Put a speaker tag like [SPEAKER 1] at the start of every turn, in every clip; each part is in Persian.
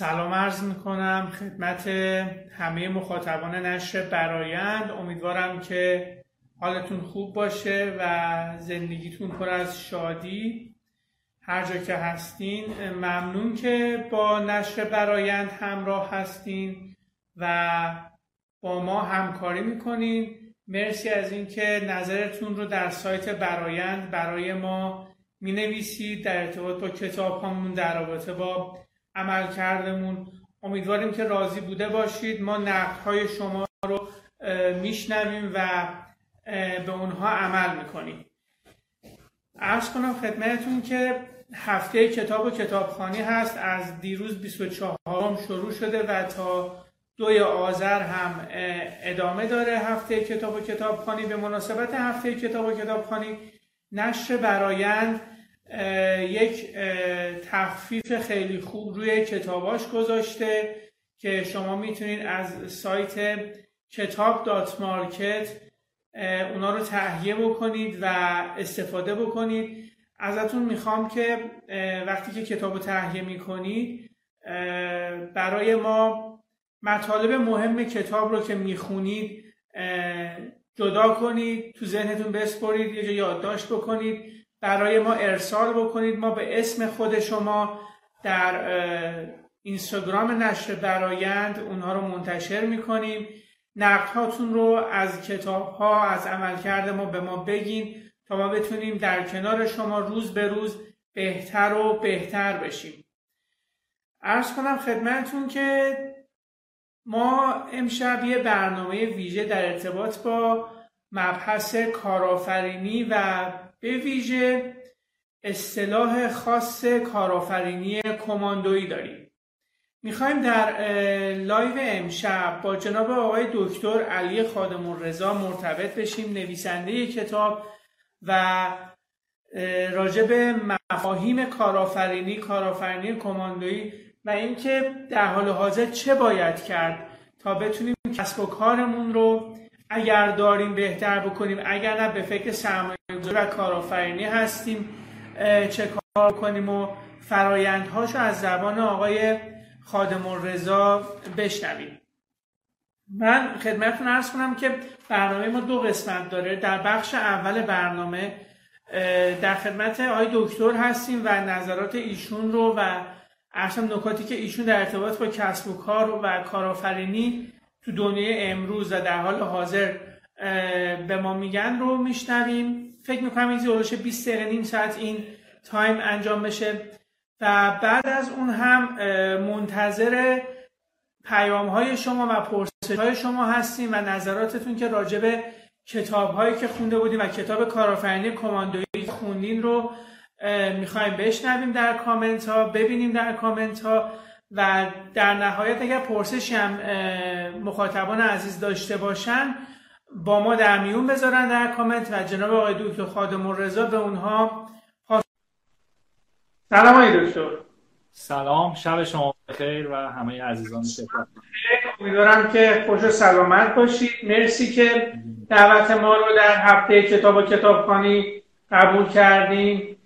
[SPEAKER 1] سلام عرض می‌کنم خدمت همه مخاطبان نشر برایند. امیدوارم که حالتون خوب باشه و زندگیتون پر از شادی. هر جا که هستین ممنون که با نشر برایند همراه هستین و با ما همکاری می‌کنین. مرسی از اینکه نظرتون رو در سایت برایند برای ما می نویسید در ارتباط با کتاب همون در رابطه با عمل کردمون امیدواریم که راضی بوده باشید. ما نقد های شما رو میشنویم و به اونها عمل می‌کنیم. ارز کنم خدمتتون که هفته کتاب و کتابخانی هست. از دیروز 24 شروع شده و تا دوی آذر هم ادامه داره هفته کتاب و کتابخانی به مناسبت هفته کتاب و کتابخانی نشر برایند. یک تخفیف خیلی خوب روی کتاباش گذاشته که شما می‌تونید از سایت کتاب دات مارکت اونا رو تهیه بکنید و استفاده بکنید. ازتون می‌خوام که وقتی که کتاب رو تهیه می‌کنید برای ما مطالب مهم کتاب رو که می‌خونید جدا کنید تو ذهنتون بسپرید یه جا یادداشت بکنید. برای ما ارسال بکنید. ما به اسم خود شما در اینستاگرام نشر برایند اونها رو منتشر می‌کنیم. نقدهاتون رو از کتاب ها از عملکرد ما به ما بگین تا ما بتونیم در کنار شما روز به روز بهتر و بهتر بشیم. ارز کنم خدمتون که ما امشب یه برنامه ویژه در ارتباط با مبحث کارآفرینی و به ویژه اصطلاح خاص کارآفرینی کماندویی داریم. می‌خوایم در لایو امشب با جناب آقای دکتر علی خادم رضا مرتبط بشیم نویسنده کتاب و راجع به مفاهیم کارآفرینی کارآفرینی کماندویی و اینکه در حال حاضر چه باید کرد تا بتونیم کسب و کارمون رو اگر داریم بهتر بکنیم اگر نه به فکر سرمایه و کارآفرینی هستیم. چه کار کنیم و فرایندهاشو از زبان آقای خادم رضا بشنویم. من خدمتتون ارز کنم که برنامه ما دو قسمت داره. در بخش اول برنامه در خدمت آقای دکتر هستیم و نظرات ایشون رو و ارسم نکاتی که ایشون در ارتباط با کسب و کار و کارآفرینی تو دنیای امروز و در حال حاضر به ما میگن رو میشنویم. فکر می‌کنم این 20 دقیقه نیم ساعت این تایم انجام بشه. و بعد از اون هم منتظر پیام های شما و پرسش های شما هستیم و نظراتتون که راجع به کتاب هایی که خونده بودیم و کتاب کارآفرینی کماندویی خوندین رو می‌خوایم بشنویم در کامنت ها ببینیم در کامنت ها و در نهایت اگر پرسشی هم مخاطبان عزیز داشته باشن با ما در میون بذارن در کامنت و جناب آقای دکتر خادم رضا به اونها سلام آقای دکتر.
[SPEAKER 2] سلام شب شما بخیر و همه عزیزان شکر.
[SPEAKER 1] امیدوارم که خوش و سلامت باشید. مرسی که دعوت ما رو در هفته کتاب و کتابخانی قبول کردیم.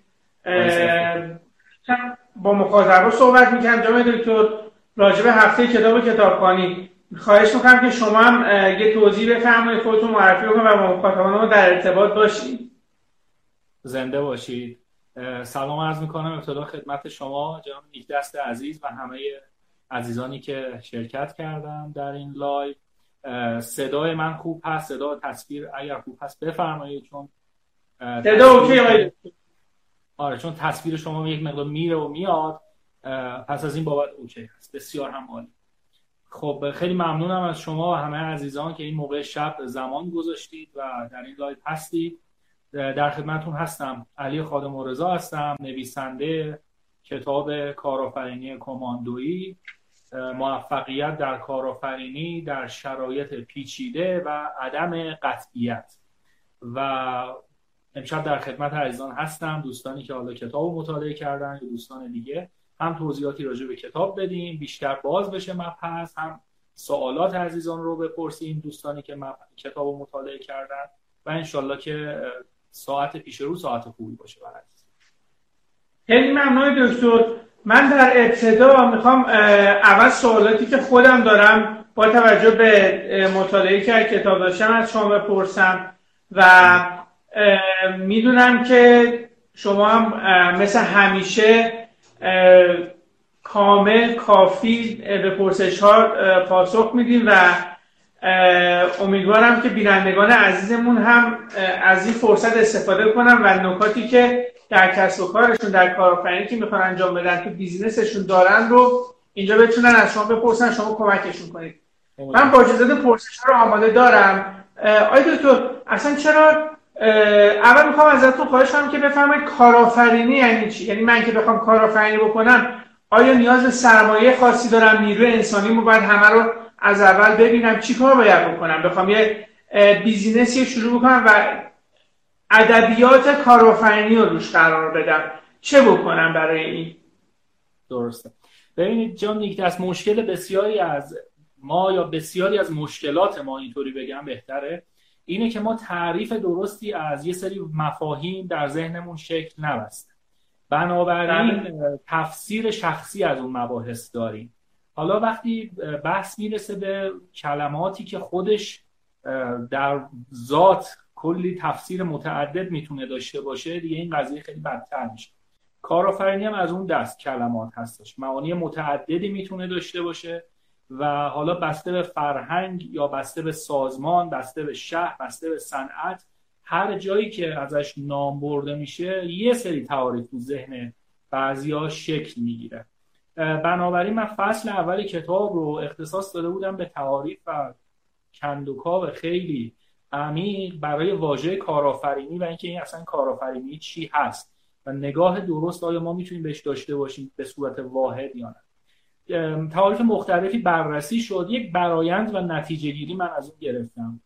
[SPEAKER 1] با مخاطبا صحبت می‌کنم جناب دکتر راجب هفته کتاب کتابخانی. خواهش می‌کنم که شما هم یه توضیح بفرمایید خودتون معرفی بکنید و با مخاطبان ما در ارتباط باشید.
[SPEAKER 2] زنده باشید. سلام عرض می‌کنم. ابتدا خدمت شما جناب دست عزیز و همه عزیزانی که شرکت کردن در این live. صدای من خوب هست صدا تصویر اگر خوب هست بفرمایید چون
[SPEAKER 1] صدا OK
[SPEAKER 2] آره چون تصویر شما یک مقدار میره و میاد پس از این بابت OK هست. بسیار هم عالی. خب خیلی ممنونم از شما و همه عزیزان که این موقع شب زمان گذاشتید و در این live هستید. در خدمتون هستم. علی خادم الرضا هستم. نویسنده کتاب کارآفرینی کماندویی. موفقیت در کارآفرینی در شرایط پیچیده و عدم قطعیت. و امشب در خدمت عزیزان هستم دوستانی که حالا کتاب مطالعه کردن یا دوستان دیگه. هم توضیحاتی راجع به کتاب بدیم بیشتر باز بشه مبحث. هم سوالات عزیزان رو بپرسیم دوستانی که کتاب مطالعه کردن. و انشالله که ساعت پیش رو ساعت خوبی باشه برای
[SPEAKER 1] خیلی ممنون دکتر. من در ابتدا می‌خوام اول سوالاتی که خودم دارم با توجه به مطالعه که کتاب داشتم از شما بپرسم و می‌دونم که شما هم مثل همیشه کامل کافی به پرسش ها پاسخ میدیم و امیدوارم که بینندگان عزیزمون هم از این فرصت استفاده کنم و نکاتی که در کسب و کارشون در کارآفرینی که می‌خوان انجام بدن تو بیزینسشون دارن رو اینجا بتونن از شما بپرسن شما کمکشون کنید. من با اجازه پرسش رو آماده دارم. آیا دکتر اصلا چرا اول می‌خوام ازتون خواهش کنم که بفهمید کارآفرینی یعنی چی؟ یعنی من که بخوام کارآفرینی بکنم آیا نیاز به سرمایه خاصی دارم؟ نیروی انسانی مو باید همه رو از اول ببینم چی کار باید بکنم؟ بخوام یه بیزینسی شروع بکنم و ادبیات کارآفرینی رو روش قرار بدم. چه بکنم برای این؟
[SPEAKER 2] درسته. ببینید جان یک از مشکل بسیاری از ما یا بسیاری از مشکلات ما اینطوری بگم بهتره. اینه که ما تعریف درستی از یه سری مفاهیم در ذهنمون شکل نبسته بنابراین بله. تفسیر شخصی از اون مباحث داریم. حالا وقتی بحث می‌رسه به کلماتی که خودش در ذات کلی تفسیر متعدد می‌تونه داشته باشه دیگه این قضیه خیلی بدتر میشه. کارآفرینی هم از اون دست کلمات هستش. معانی متعددی می‌تونه داشته باشه. و حالا بسته به فرهنگ یا بسته به سازمان بسته به شهر بسته به صنعت هر جایی که ازش نام برده میشه یه سری تعاریف تو ذهن بعضیا شکل می‌گیره. بنابراین من فصل اول کتاب رو اختصاص داده بودم به تعاریف و کندوکاو خیلی عمیق برای واژه کارآفرینی و اینکه این اصلا کارآفرینی چی هست و نگاه درست آیا ما می‌تونیم بهش داشته باشیم به صورت واحد یا نه. تعاریف مختلفی بررسی شد. یک برایند و نتیجه گیری من از اون گرفتم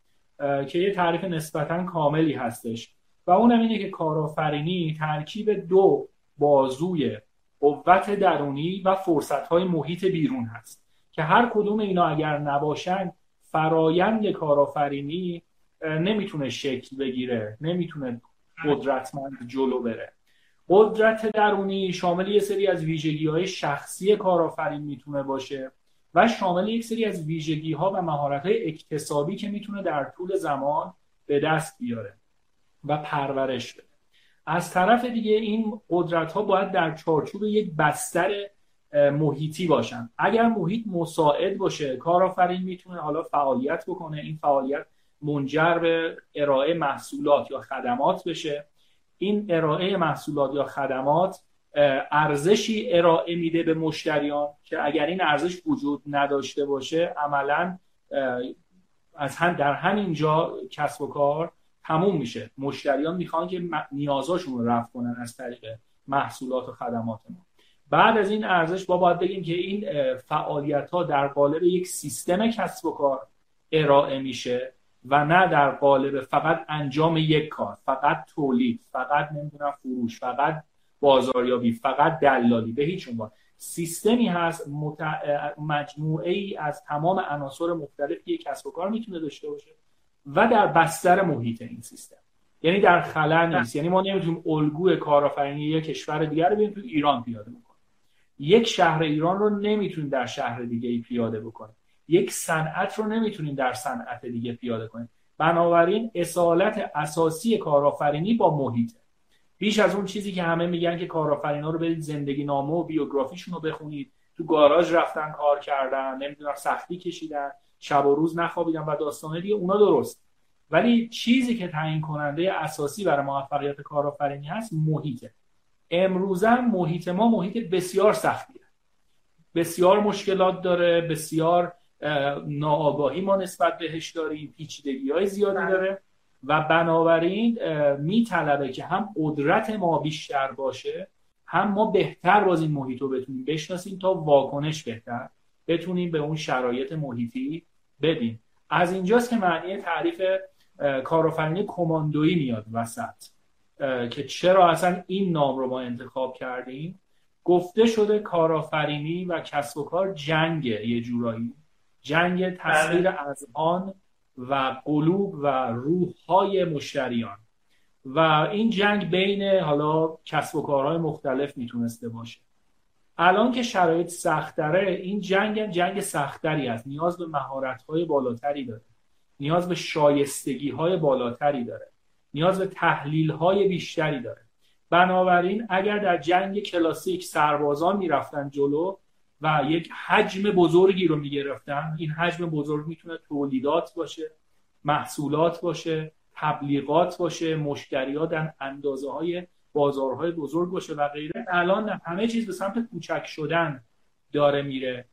[SPEAKER 2] که یه تعریف نسبتا کاملی هستش. و اونم اینه که کارآفرینی ترکیب دو بازوی قوت درونی و فرصتهای محیط بیرون هست که هر کدوم اینا اگر نباشن فرایند کارآفرینی نمی‌تونه شکل بگیره نمی‌تونه قدرتمند جلو بره. قدرت درونی شامل یه سری از ویژگی های شخصی کارآفرین می‌تونه باشه و شامل یک سری از ویژگی ها و مهارت های اکتسابی که می‌تونه در طول زمان به دست بیاره و پرورش بده. از طرف دیگه این قدرت ها باید در چارچوب یک بستر محیطی باشن. اگر محیط مساعد باشه کارآفرین می‌تونه حالا فعالیت بکنه این فعالیت منجر به ارائه محصولات یا خدمات بشه. این ارائه محصولات یا خدمات ارزشی ارائه میده به مشتریان که اگر این ارزش وجود نداشته باشه عملا از هم در همین جا کسب و کار تموم میشه. مشتریان می‌خوان که نیازاشون رو رفع کنن از طریق محصولات و خدمات ما. بعد از این ارزش با باید بگیم که این فعالیت ها در قالب یک سیستم کسب و کار ارائه میشه. و نه در قالب فقط انجام یک کار فقط تولید فقط نمی‌دونم فروش فقط بازاریابی فقط دلالی به هیچ عنوان. سیستمی هست مجموعه ای از تمام عناصر مختلفی کسب و کار می‌تونه داشته باشه و در بستر محیط این سیستم. یعنی در خلا نیست. یعنی ما نمی‌تونیم الگوی کارآفرینی یک کشور دیگر رو تو ایران پیاده بکنیم. یک شهر ایران رو نمی‌تونیم در شهر دیگه ای پیاده بکنیم. یک صنعت رو نمی‌تونیم در صنعت دیگه پیاده کنیم. بنابراین اصالت اساسی کارآفرینی با محیطه. بیش از اون چیزی که همه میگن که کارآفرینا رو برید زندگی نامه و بیوگرافیشون رو بخونید. تو گاراژ رفتن کار کردن نمی‌دونم سختی کشیدن شب و روز نخوابیدن و داستانه دیگه اونا درست. ولی چیزی که تعیین کننده اساسی برای موفقیت کارآفرینی هست محیطه. امروزه محیط ما محیط بسیار سختیه. بسیار مشکلات داره بسیار ناآگاهی ما نسبت بهش داریم پیچیدگی های زیادی بله. داره. و بنابراین میطلبه که هم قدرت ما بیشتر باشه هم ما بهتر باز این محیط رو بتونیم بشناسیم تا واکنش بهتر بتونیم به اون شرایط محیطی بدیم. از اینجاست که معنی تعریف کارآفرینی کماندویی میاد وسط. که چرا اصلا این نام رو ما انتخاب کردیم؟ گفته شده کارآفرینی و کسب و کار جنگ یه جورایی. جنگ تصویر بله. از آن و قلوب و روح های مشتریان. و این جنگ بین حالا کسب و کارهای مختلف می‌تونسته باشه. الان که شرایط سختره این جنگ جنگ سختری است. نیاز به مهارت های بالاتری داره. نیاز به شایستگی های بالاتری داره. نیاز به تحلیل های بیشتری داره. بنابراین اگر در جنگ کلاسیک سربازان می‌رفتن جلو و یک حجم بزرگی رو می‌گرفتن. این حجم بزرگ می‌تونه تولیدات باشه محصولات باشه تبلیغات باشه مشتریات در اندازه های بازارهای بزرگ باشه و غیره. الان همه چیز به سمت کوچک شدن داره میره.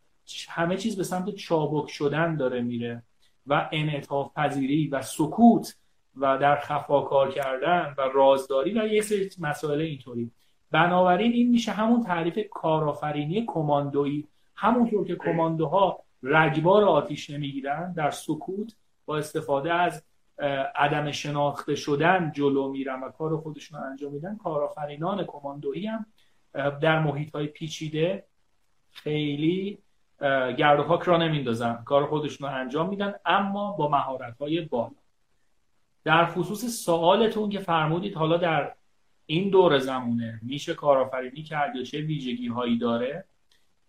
[SPEAKER 2] همه چیز به سمت چابک شدن داره میره و انعطاف پذیری و سکوت و در خفا کار کردن و رازداری و یه سری مسائل اینطوری. بنابراین این میشه همون تعریف کارآفرینی کماندویی. همونطور که کماندوها رگبار آتیش نمی‌گیرن در سکوت با استفاده از عدم شناخته شدن جلو میرن و کار خودشون رو انجام میدن. کارآفرینان کماندویی هم در محیط های پیچیده خیلی گرد و خاک را نمیندازن کار خودشون رو انجام میدن اما با مهارت های بالا. در خصوص سوالتون که فرمودید حالا در این دور زمونه میشه کارآفرینی کرد یا چه ویژگی هایی داره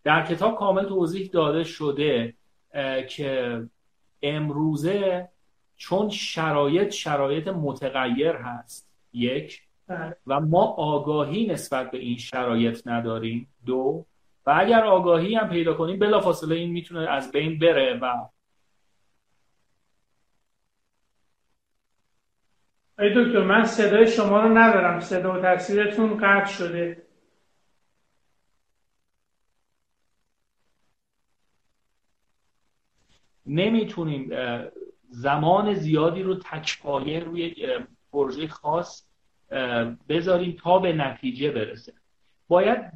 [SPEAKER 2] در کتاب کامل توضیح داده شده که امروزه چون شرایط شرایط متغیر هست یک بله. و ما آگاهی نسبت به این شرایط نداریم دو و اگر آگاهی هم پیدا کنیم بلافاصله این می‌تونه از بین بره و
[SPEAKER 1] ای دکتر من صدای شما رو ندارم. صدا و تصویرتون قطع شده.
[SPEAKER 2] نمی‌تونیم زمان زیادی رو تکپایه روی پروژه خاص بذاریم تا به نتیجه برسه. باید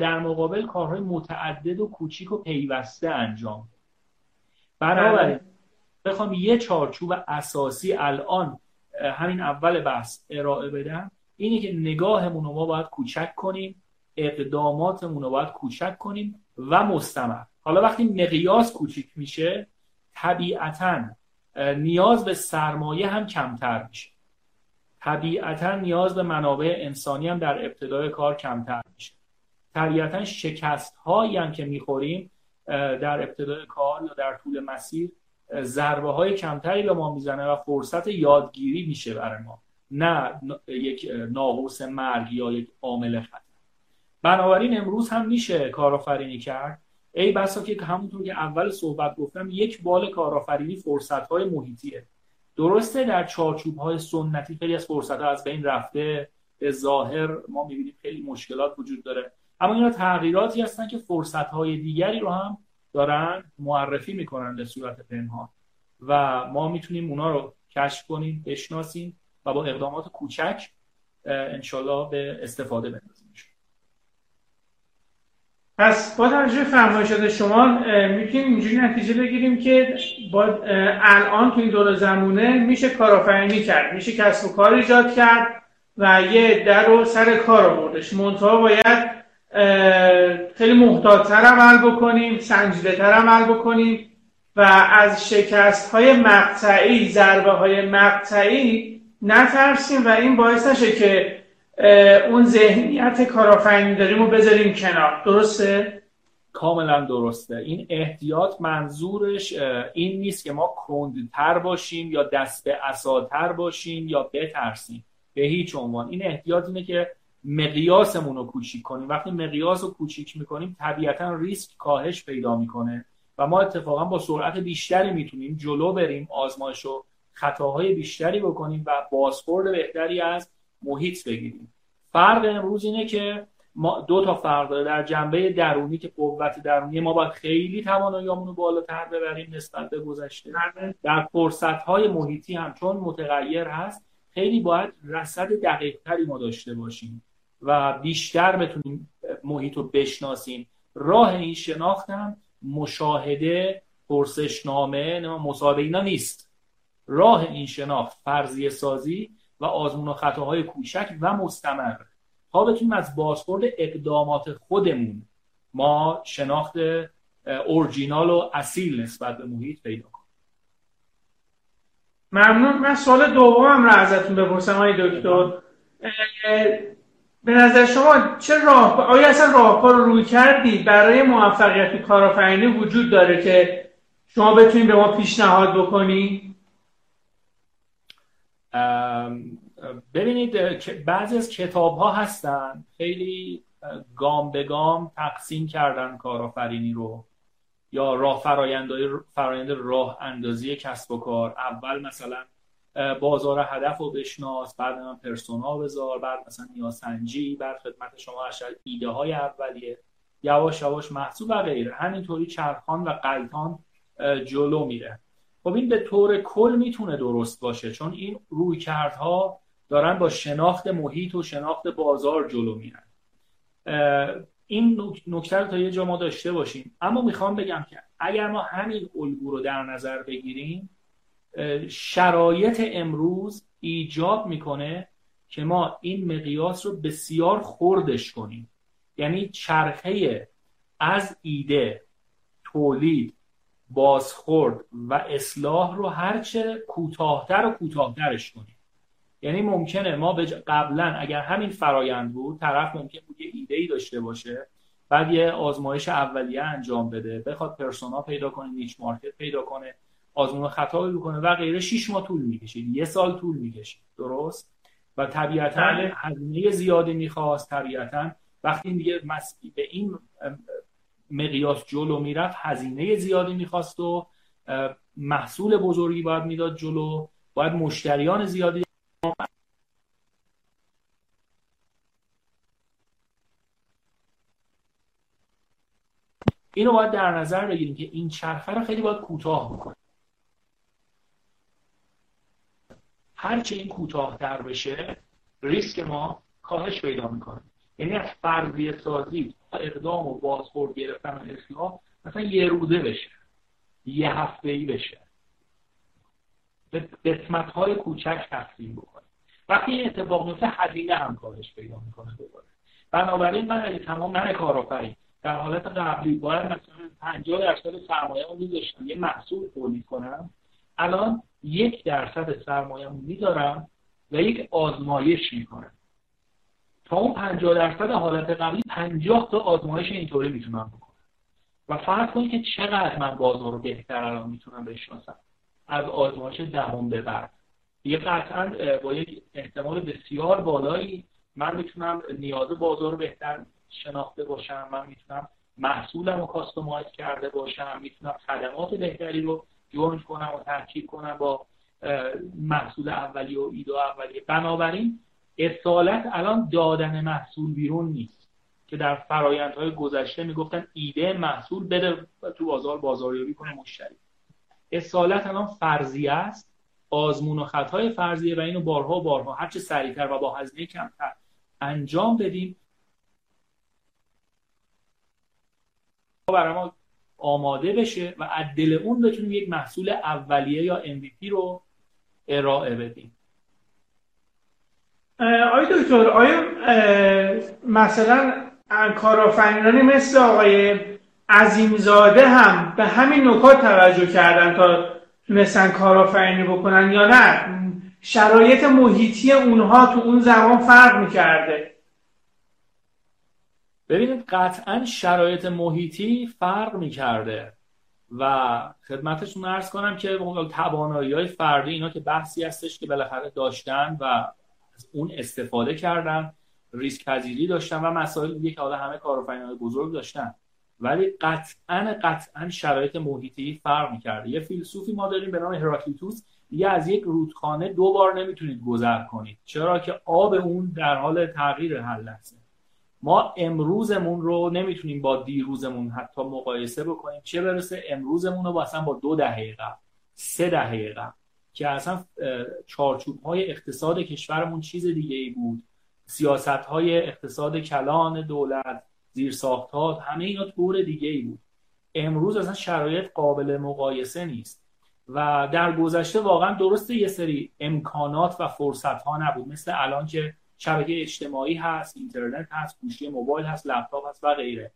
[SPEAKER 2] در مقابل کارهای متعدد و کوچیک و پیوسته انجام بنابراین بله. بخوام یه چارچوب اساسی الان همین اول بحث ارائه بدم اینه که نگاهمون رو ما باید کوچک کنیم اقداماتمون رو باید کوچک کنیم و مستمر. حالا وقتی مقیاس کوچیک میشه طبیعتا نیاز به سرمایه هم کمتر میشه. طبیعتا نیاز به منابع انسانی هم در ابتدای کار کمتر میشه. طبیعتا شکست هایی هم که می‌خوریم در ابتدای کار یا در طول مسیر ضربه های کمتری به ما می‌زنه و فرصت یادگیری میشه برای ما. نه یک ناقوس مرگ یا یک عامل خطر. بنابراین امروز هم میشه کارآفرینی کرد. ای بسا که همونطور که اول صحبت گفتم یک بال کارآفرینی فرصت های محیطیه. درسته در چارچوب های سنتی خیلی از فرصت ها از بین رفته. به ظاهر ما می‌بینیم خیلی مشکلات وجود داره. اما اینا تغییراتی هستن که فرصت های دیگری رو هم دارن معرفی می‌کنن به صورت پنهان. و ما می‌تونیم اونا رو کشف کنیم بشناسیم و با اقدامات کوچک انشالله به استفاده بندازیم
[SPEAKER 1] پس با توجه فرمایشات شما می‌تونیم اینجوری نتیجه بگیریم که با الان تو این دور زمونه میشه کارآفرینی کرد میشه کسب و کار ایجاد کرد و یه در رو سر کار آوردش منتها باید خیلی محتاطتر عمل بکنیم سنجیده تر عمل بکنیم و از شکست های مقطعی ضربه های مقطعی نترسیم و این باعث نشه که اون ذهنیت کارآفرینی داریم رو بذاریم کنار. درسته؟
[SPEAKER 2] کاملا درسته. این احتیاط منظورش این نیست که ما کندتر باشیم یا دست به اساتر باشیم یا بترسیم. به هیچ عنوان. این احتیاط اینه که مقیاسمون رو کوچیک کنیم. وقتی مقیاس رو کوچیک می‌کنیم طبیعتا ریسک کاهش پیدا می‌کنه و ما اتفاقا با سرعت بیشتری می‌تونیم جلو بریم آزمایش و خطاهای بیشتری بکنیم و بازخورد بهتری از محیط بگیریم. فرق امروز اینه که ما دو تا فرق داره. در جنبه درونی که قوت درونی ما باید خیلی تواناییامون رو بالاتر ببریم نسبت به گذشته. در فرصت های محیطی هم چون متغیر هست خیلی باید رصد دقیق تری ما داشته باشیم. و بیشتر بتونیم محیط رو بشناسیم. راه این شناخت هم مشاهده پرسشنامه مصاحبه اینا نیست. راه این شناخت فرضیه سازی و آزمون و خطاهای کوچک و مستمر. تا بتونیم از بازخورد اقدامات خودمون ما شناخت اورجینال و اصیل نسبت به محیط پیدا کنیم.
[SPEAKER 1] ممنون. من سوال دومم را ازتون بپرسم های دکتر. به نظر شما چه راه آیا اصلا راهکار رو روی کردی؟ برای موفقیت کارآفرینی وجود داره که شما بتونید به ما پیشنهاد بکنی؟
[SPEAKER 2] ببینید بعضی از کتاب ها هستن خیلی گام به گام تقسیم کردن کارآفرینی رو. یا راه فرایند راه اندازی کسب و کار. اول مثلا بازار هدف رو بشناس بعد من پرسونا بذار بعد مثلا نیاسنجی بعد خدمت شما اشل ایده های اولیه. یواش یواش محصول و غیره. همینطوری چرخان و قلتان جلو میره. خب این به طور کل می‌تونه درست باشه چون این روی کردها دارن با شناخت محیط و شناخت بازار جلو میرن. این نکته رو تا یه جا ما داشته باشیم. اما می‌خوام بگم که اگر ما همین الگو رو در نظر بگیریم شرایط امروز ایجاب می‌کنه که ما این مقیاس رو بسیار خوردش کنیم. یعنی چرخه از ایده تولید بازخورد و اصلاح رو هرچه کوتاهتر و کوتاهترش کنیم. یعنی ممکنه ما قبلا اگر همین فرایند بود طرف ممکن بود یه ایده ای داشته باشه بعد یه آزمایش اولیه انجام بده بخواد پرسونا پیدا کنه نیچ مارکت پیدا کنه. آزمون خطا بکنه و غیره. 6 ماه طول می‌کشید یه سال طول می‌کشید درست؟ و طبیعتا بله. هزینه زیادی می‌خواست طبیعتا. وقتی دیگه به این مقیاس جلو می‌رفت هزینه زیادی می‌خواست و محصول بزرگی باید می‌داد جلو. باید مشتریان زیادی اینو باید در نظر بگیریم که این چرخه رو خیلی باید کوتاه بکنیم. هرچه این کوتاهتر بشه ریسک ما کاهش پیدا می‌کنه. یعنی از فرضیه سازی اقدام و بازخورد گرفتن و اصلاح مثلا یه روزه بشه یه هفته ای بشه. به قسمت های کوچک تقسیم بکنه. وقتی این اتفاق میفته هزینه هم کاهش پیدا می‌کنه دوباره. بنابراین من اگه تمام من کارآفرین در حالت قبلی باید مثلا 50 درصد سرمایه رو میذاشتم. یه محصول تولید کنم. الان یک درصد سرمایه می‌ذارم و یک آزمایش می‌کنم. تا اون 50 درصد حالت قبلی 50 تا آزمایش اینطوری می‌تونم بکنم. و فرض کنید که چقدر من بازار رو بهتر الان می‌تونم بشناسم. از آزمایش دهم به بعد. دیگه قطعا با یک احتمال بسیار بالایی من می‌تونم نیاز بازار رو بهتر شناخته باشم. من می‌تونم محصولم رو کاستومایز کرده باشم. می‌تونم خدمات بهتری رو جوین کنم و ترکیب کنم با محصول اولی و ایده اولیه بنابراین اصالت الان دادن محصول بیرون نیست. که در فرایندهای گذشته می‌گفتن ایده محصول بده تو بازار بازاریابی کنه مشتری. اصالت الان فرضیه است. آزمون و خطای فرضیه و اینو بارها و بارها هرچه سریعتر و با هزینه کمتر انجام بدیم. برای ما آماده بشه و از اون بتونیم یک محصول اولیه یا MVP رو ارائه بدیم.
[SPEAKER 1] آیا دکتر آیا مثلا کارآفرینانی مثل آقای عظیمزاده هم به همین نکات توجه کردن تا تونستن کارآفرینی بکنن یا نه؟ شرایط محیطی اونها تو اون زمان فرق می‌کرده.
[SPEAKER 2] ببینید قطعا شرایط محیطی فرق می‌کرده و خدمتشون ارز کنم که توانایی های فردی اینا که بحثی هستش که بالاخره داشتن و از اون استفاده کردن ریسک پذیری داشتن و مسائل دیگه که حالا همه کارآفرینان بزرگ داشتن. ولی قطعا قطعا شرایط محیطی فرق می‌کرده. یه فیلسوفی ما داریم به نام هراکلیتوس یه از یک رودخانه دو بار نمی‌تونید گذر کنید. چرا که آب اون در حال تغییر هر لحظه. ما امروزمون رو نمی‌تونیم با دیروزمون حتی مقایسه بکنیم. چه برسه امروزمون رو اصلا با دو دهه قبل سه دهه قبل که اصلا چارچوب های اقتصاد کشورمون چیز دیگه ای بود. سیاست های اقتصاد کلان دولت زیرساخت ها همه اینا طور دیگه ای بود. امروز اصلا شرایط قابل مقایسه نیست و در گذشته واقعا درسته یه سری امکانات و فرصت ها نبود. مثل الان که شبکه اجتماعی هست اینترنت هست گوشی موبایل هست لپتاپ هست و غیره.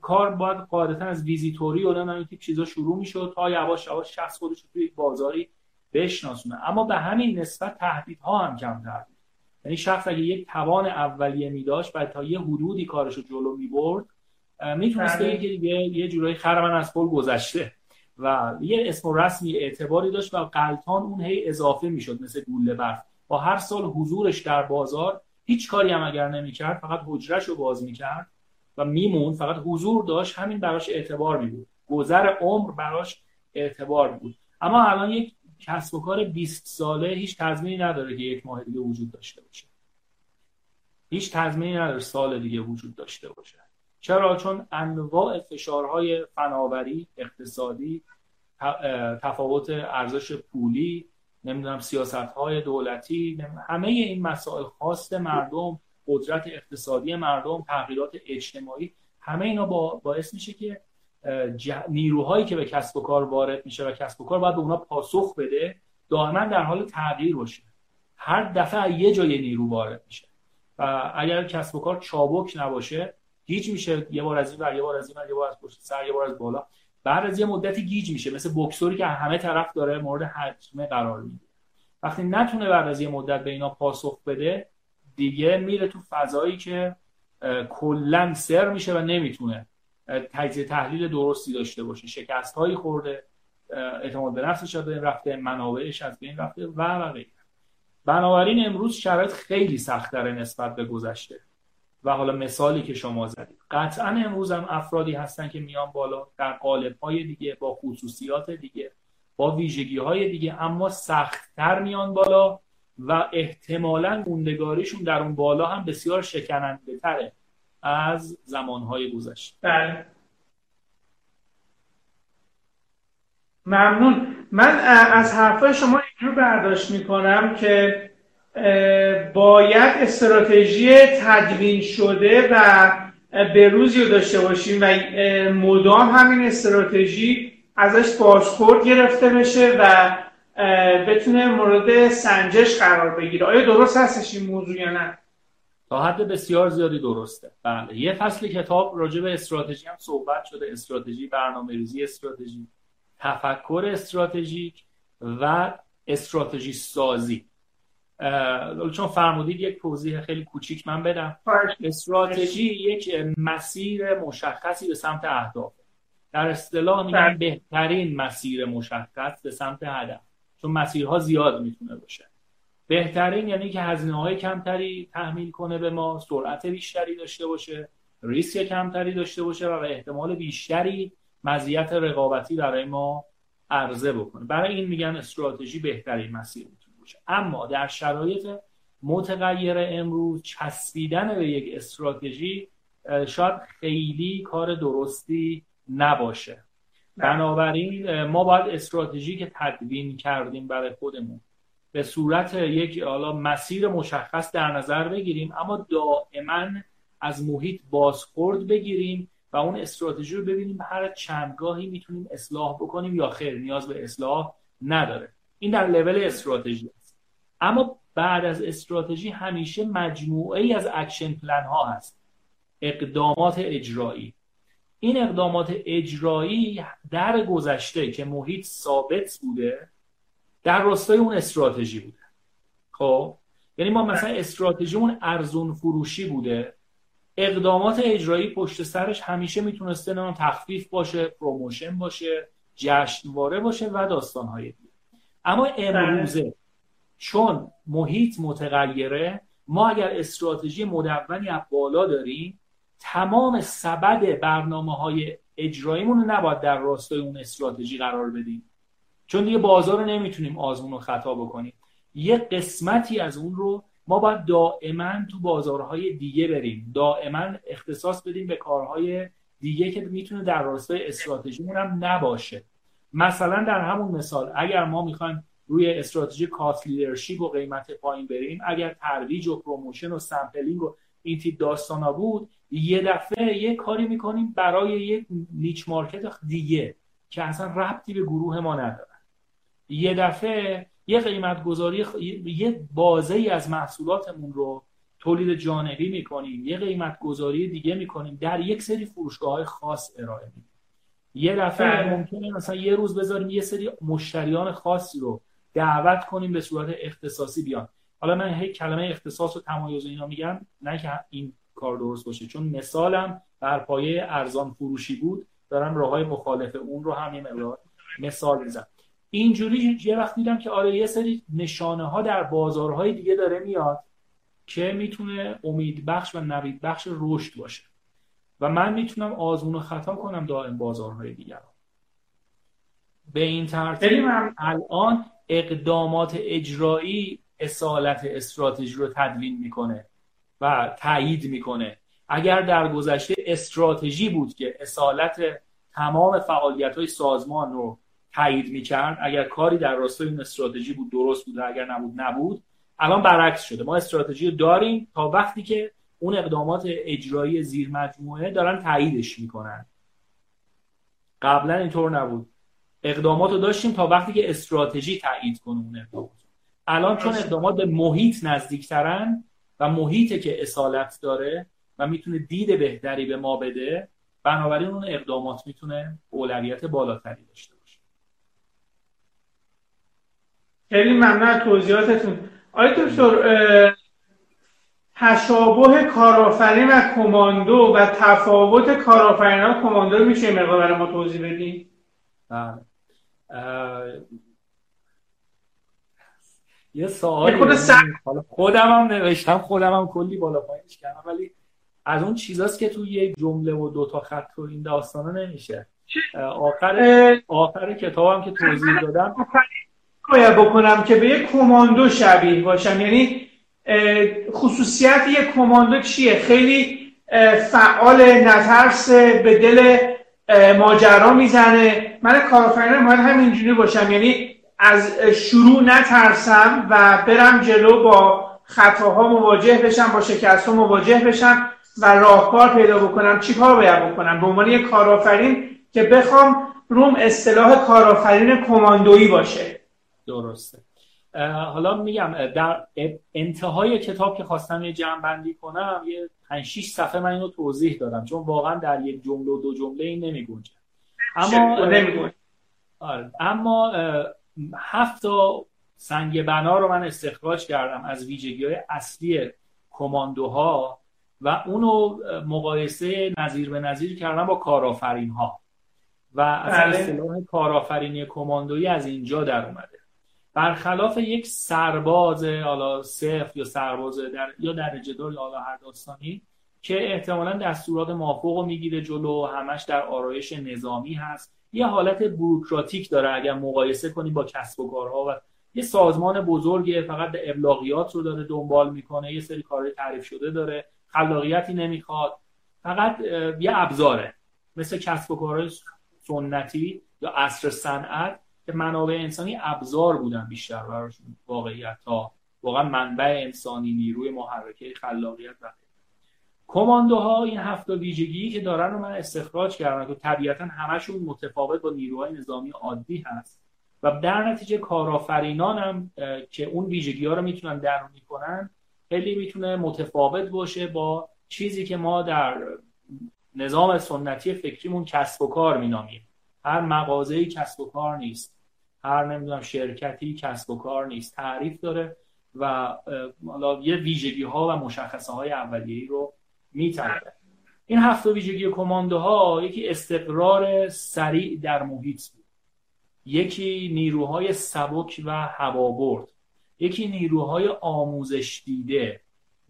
[SPEAKER 2] کار باید قاعدتا از ویزیتوری و این تیپ چیزا شروع می‌شد تا یواش یواش شخص خودش رو توی یک بازاری بشناسونه. اما به همین نسبت تهدیدها هم کمتر. بود یعنی شخص اگه یک توان اولیه می داشت و تا یه حدودی کارش رو جلو می برد می‌تونست بله. که دیگه یه جورایی خر من از پل گذشته. و یه اسم و رسمی اعتباری داشت و قلطان اون هی اضافه می‌شد مثل گوله برف. با هر سال حضورش در بازار هیچ کاری هم اگر نمی‌کرد فقط حجرش رو باز می‌کرد و میمون فقط حضور داشت همین براش اعتبار می بود گذر عمر براش اعتبار بود اما الان یک کسب و کار 20 ساله هیچ تضمینی نداره که یک ماه دیگه وجود داشته باشه. هیچ تضمینی نداره سال دیگه وجود داشته باشه. چرا؟ چون انواع فشارهای فناوری اقتصادی تفاوت ارزش پولی نمی‌دونم سیاست های دولتی همه این مسائل خاص مردم قدرت اقتصادی مردم تغییرات اجتماعی همه اینا با باعث میشه که نیروهایی که به کسب و کار وارد میشه و کسب و کار باید به اونا پاسخ بده دائما در حال تغییر باشه. هر دفعه یه جای نیرو وارد میشه. و اگر کسب و کار چابک نباشه گیج میشه یه بار از این ور یه بار از این ور یه بار از پشت سر یه بار از بالا. بعد از یه مدتی گیج میشه. مثل بکسوری که همه طرف داره مورد حجمه قرار می‌گیره. وقتی نتونه بعد از یه مدت به اینا پاسخ بده دیگه میره تو فضایی که کلا سر میشه و نمی‌تونه تجزیه تحلیل درستی داشته باشه. شکست هایی خورده اعتماد به نفسش از بین رفته منابعش از بین رفته و و غیره. بنابراین امروز شرایط خیلی سختتر نسبت به گذشته. و حالا مثالی که شما زدید. قطعا امروز هم افرادی هستن که میان بالا در قالب های دیگه با خصوصیات دیگه با ویژگی های دیگه اما سختتر میان بالا و احتمالا موندگاریشون در اون بالا هم بسیار شکننده تره از زمانهای گذشته.
[SPEAKER 1] بله. ممنون. من از حرفای شما اینجور برداشت می‌کنم که باید استراتژی تدوین شده و بروزی رو داشته باشیم و مدام همین استراتژی ازش بازخورد گرفته بشه و بتونه مورد سنجش قرار بگیره. آیا درست هستش این موضوع یا نه؟
[SPEAKER 2] تا حد بسیار زیادی درسته. بله یه فصل کتاب راجع به استراتژی هم صحبت شده. استراتژی برنامه ریزی استراتژی تفکر استراتژیک و استراتژی سازی. چون فرمودید یک توضیح خیلی کوچیک من بدم. استراتژی یک مسیر مشخصی به سمت اهداف. در اصطلاح میگن بله. بهترین مسیر مشخص به سمت هدف. چون مسیرها زیاد می‌تونه باشه. بهترین یعنی که هزینه های کمتری تحمیل کنه به ما سرعت بیشتری داشته باشه ریسک کمتری داشته باشه و به احتمال بیشتری مزیت رقابتی برای ما عرضه بکنه. برای این میگن استراتژی بهترین مسیر. باشه. اما در شرایط متغیر امروز چسبیدن به یک استراتژی شاید خیلی کار درستی نباشه. بنابراین ما باید استراتژی که تدوین کردیم برای خودمون به صورت یک حالا مسیر مشخص در نظر بگیریم اما دائما از محیط بازخورد بگیریم و اون استراتژی رو ببینیم هر چندگاهی می‌تونیم اصلاح بکنیم یا خیر نیاز به اصلاح نداره. این در لول استراتژی است. اما بعد از استراتژی همیشه مجموعه ای از action plan ها هست. اقدامات اجرایی. این اقدامات اجرایی در گذشته که محیط ثابت بوده در راستای اون استراتژی بوده. خب؟ یعنی ما مثلا استراتژیمون ارزون فروشی بوده. اقدامات اجرایی پشت سرش همیشه می‌تونسته نه تخفیف باشه promotion باشه جشنواره باشه و داستانهای دیگه. اما امروزه چون محیط متغیره ما اگر استراتژی مدونی از بالا داریم تمام سبد برنامه های اجراییمون رو نباید در راستای اون استراتژی قرار بدیم. چون دیگه بازار رو نمی‌تونیم آزمون و خطا بکنیم. یه قسمتی از اون رو ما باید دائما تو بازارهای دیگه بریم. دائما اختصاص بدیم به کارهای دیگه که می‌تونه در راستای استراتژیمون هم نباشه. مثلا در همون مثال اگر ما می‌خوایم روی استراتژی cost leadership و قیمت پایین بریم اگر ترویج و promotion و sampling و این تیپ داستانا بود یه دفعه یه کاری می‌کنیم برای یک niche market دیگه که اصلا ربطی به گروه ما نداره. یه دفعه یه قیمت گذاری یه بازه ای از محصولاتمون رو تولید جانبی می‌کنیم یه قیمت گذاری دیگه می‌کنیم در یک سری فروشگاه خاص ارائه میدیم یه دفعه بله. ممکنه مثلا یه روز بذاریم یه سری مشتریان خاصی رو دعوت کنیم به صورت اختصاصی بیان. حالا من هی کلمه اختصاص و تمایز اینا میگم نه که این کار درست باشه. چون مثالم بر پایه ارزان فروشی بود دارم راه مخالف اون رو هم یه مثال می‌زنم. اینجوری یه وقت دیدم که آره یه سری نشانه ها در بازارهای دیگه داره میاد که می‌تونه امید بخش و نوید بخش رشد باشه. و من می‌تونم آزمون و خطا کنم دائم بازارهای دیگر به این ترتیب الان اقدامات اجرایی اصالت استراتژی رو تدوین می‌کنه و تایید می‌کنه. اگر در گذشته استراتژی بود که اصالت تمام فعالیت های سازمان رو تایید می‌کرد اگر کاری در راستای این استراتژی بود درست بود اگر نبود نبود الان برعکس شده. ما استراتژی رو داریم تا وقتی که اون اقدامات اجرایی زیر مجموعه دارن تاییدش می‌کنن. قبلا اینطور نبود. اقدامات رو داشتیم تا وقتی که استراتژی تایید کنه اون اقدامات. الان چون اقدامات به محیط نزدیکترن و محیطه که اصالت داره و می‌تونه دید بهتری به ما بده بنابراین اون اقدامات می‌تونه اولویت بالاتری داشته باشه.
[SPEAKER 1] خیلی ممنون توضیحاتتون. دکتر تشابه کارآفرین و کماندو و تفاوت کارآفرین و کماندو رو میشه مقدار برای ما توضیح بدی؟
[SPEAKER 2] بله. یه سوال خودم هم نوشتم خودم هم کلی بالا پایینش کردم ولی از اون چیزاست که تو یه جمله و دو تا خط تو این داستانا نمیشه. آخر آخر کتابم که توضیح دادم.
[SPEAKER 1] باید بکنم که به یک کماندو شبیه باشم. یعنی خصوصیت یک کماندو چیه؟ خیلی فعال نترس به دل ماجرا می‌زنه. من کارآفرینم باید همینجوری باشم. یعنی از شروع نترسم و برم جلو با خطاها مواجه بشم با شکست ها مواجه بشم و راهکار پیدا بکنم. چی کار باید بکنم؟ به عنوان یک کارآفرین که بخوام روم اصطلاح کارآفرین کماندویی باشه.
[SPEAKER 2] درسته. حالا میگم در انتهای کتاب که خواستم یه جمع بندی کنم یه 5 6 صفحه من اینو توضیح دادم چون واقعا در یک جمله و دو جمله این نمیگنجه اما آره. اما هفت تا سنگ بنا رو من استخراج کردم از ویژگی های اصلی کماندوها و اونو مقایسه نظیر به نظیر کردم با کارآفرین ها و از بله. اصطلاح کارآفرینی کماندویی از اینجا در اومده برخلاف یک سرباز حالا صفر یا سرباز در یا درجه دار یا هر داستانی که احتمالا دستورات مافوق رو می‌گیره جلو همش در آرایش نظامی هست. یه حالت بروکراتیک داره اگر مقایسه کنی با کسب و کارها و یه سازمان بزرگه فقط ابلاغیات رو داره دنبال می‌کنه یه سری کارهای تعریف شده داره خلاقیتی نمی‌خواد فقط یه ابزاره مثل کسب و کارهای سنتی یا عصر صنعت. که منابع انسانی ابزار بودن بیشتر براشون واقعیت تا واقعا منبع انسانی نیروی محرکه خلاقیت و کماندوها این هفت ویژگی که دارن رو من استخراج کردم که طبیعتا همشون متفاوت با نیروهای نظامی عادی هست. و در نتیجه کارآفرینان هم که اون ویژگی ها رو می‌تونن درونی کنن خیلی می‌تونه متفاوت باشه با چیزی که ما در نظام سنتی فکریمون کسب و کار مینامیم. هر مغازه‌ای کسب و کار نیست. هر نمی‌دونم شرکتی کسب و کار نیست. تعریف داره و حالا یه ویژگی ها و مشخصه های اولیه‌ای رو میتره این هفت ویژگی کماندوها یکی استقرار سریع در محیط بود. یکی نیروهای سبک و هوابرد. یکی نیروهای آموزش دیده.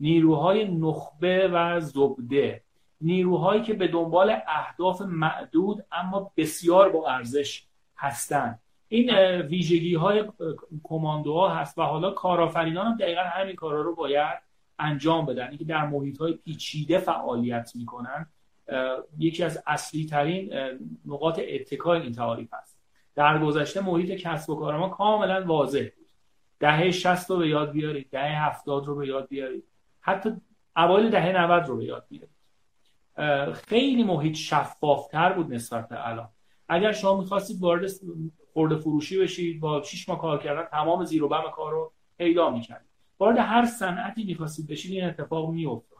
[SPEAKER 2] نیروهای نخبه و زبده. نیروهایی که به دنبال اهداف معدود اما بسیار با ارزش هستند. این ویژگی های کماندوها هست و حالا کارآفرینان هم دقیقا همین کارا رو باید انجام بدن. اینکه در محیط های پیچیده فعالیت می‌کنن یکی از اصلی ترین نقاط اتکای این تعاریف هست در گذشته محیط کسب و کار ما کاملا واضح بود. دهه 60 رو به یاد بیارید دهه 70 رو به یاد بیارید. حتی اوایل دهه 90 رو به یاد بیارید. خیلی محیط شفافتر بود نسبت به الان. اگر شما می‌خواستید وارد خورده فروشی بشید با 6 ماه کار کردن تمام زیر و بم کار رو پیدا می‌کردید. وارد هر صنعتی می‌خواستید بشید این اتفاق میافتاد.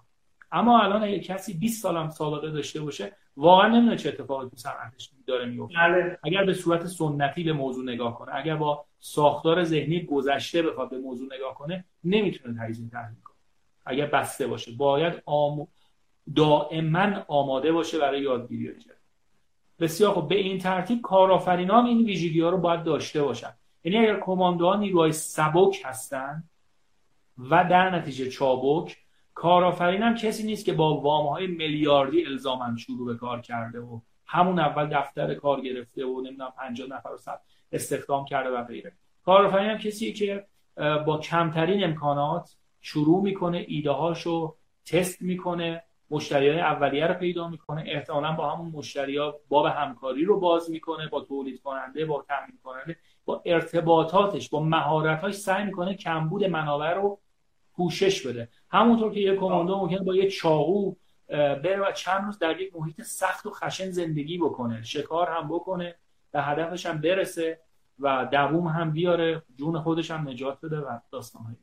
[SPEAKER 2] اما الان اگه کسی 20 سال هم سابقه داشته باشه واقعا نمی‌دونه چه اتفاقی تو صنعتش داره میفته
[SPEAKER 1] بله.
[SPEAKER 2] اگر به صورت سنتی به موضوع نگاه کنه اگر با ساختار ذهنی گذشته بخواد به موضوع نگاه کنه نمی‌تونه تجزیه تحلیل کنه. اگر بسته باشه باید آم... دائما آماده باشه برای یادگیری و بسیار خوب. به این ترتیب کارآفرینا هم این ویژگی ها رو باید داشته باشن. یعنی اگر کماندوها نیروهای سبک هستن و در نتیجه چابک کارآفرین هم کسی نیست که با وام های میلیاردی الزاما شروع به کار کرده و همون اول دفتر کار گرفته و نمی‌دونم 50 نفر رو استخدام کرده و غیره. کارآفرین هم کسی که با کمترین امکانات شروع می‌کنه ایده هاشو تست می‌کنه مشتری های اولیه رو پیدا می‌کنه. احتمالا با همون مشتری ها باب همکاری رو باز می‌کنه با تولید کننده با تامین کننده با ارتباطاتش با مهارتاش سعی می‌کنه کمبود منابع رو پوشش بده. همونطور که یه کماندو ممکنه با یه چاقو بره و چند روز در یک محیط سخت و خشن زندگی بکنه. شکار هم بکنه به هدفش هم برسه و دووم هم بیاره جون خودش هم نجات بده و داستان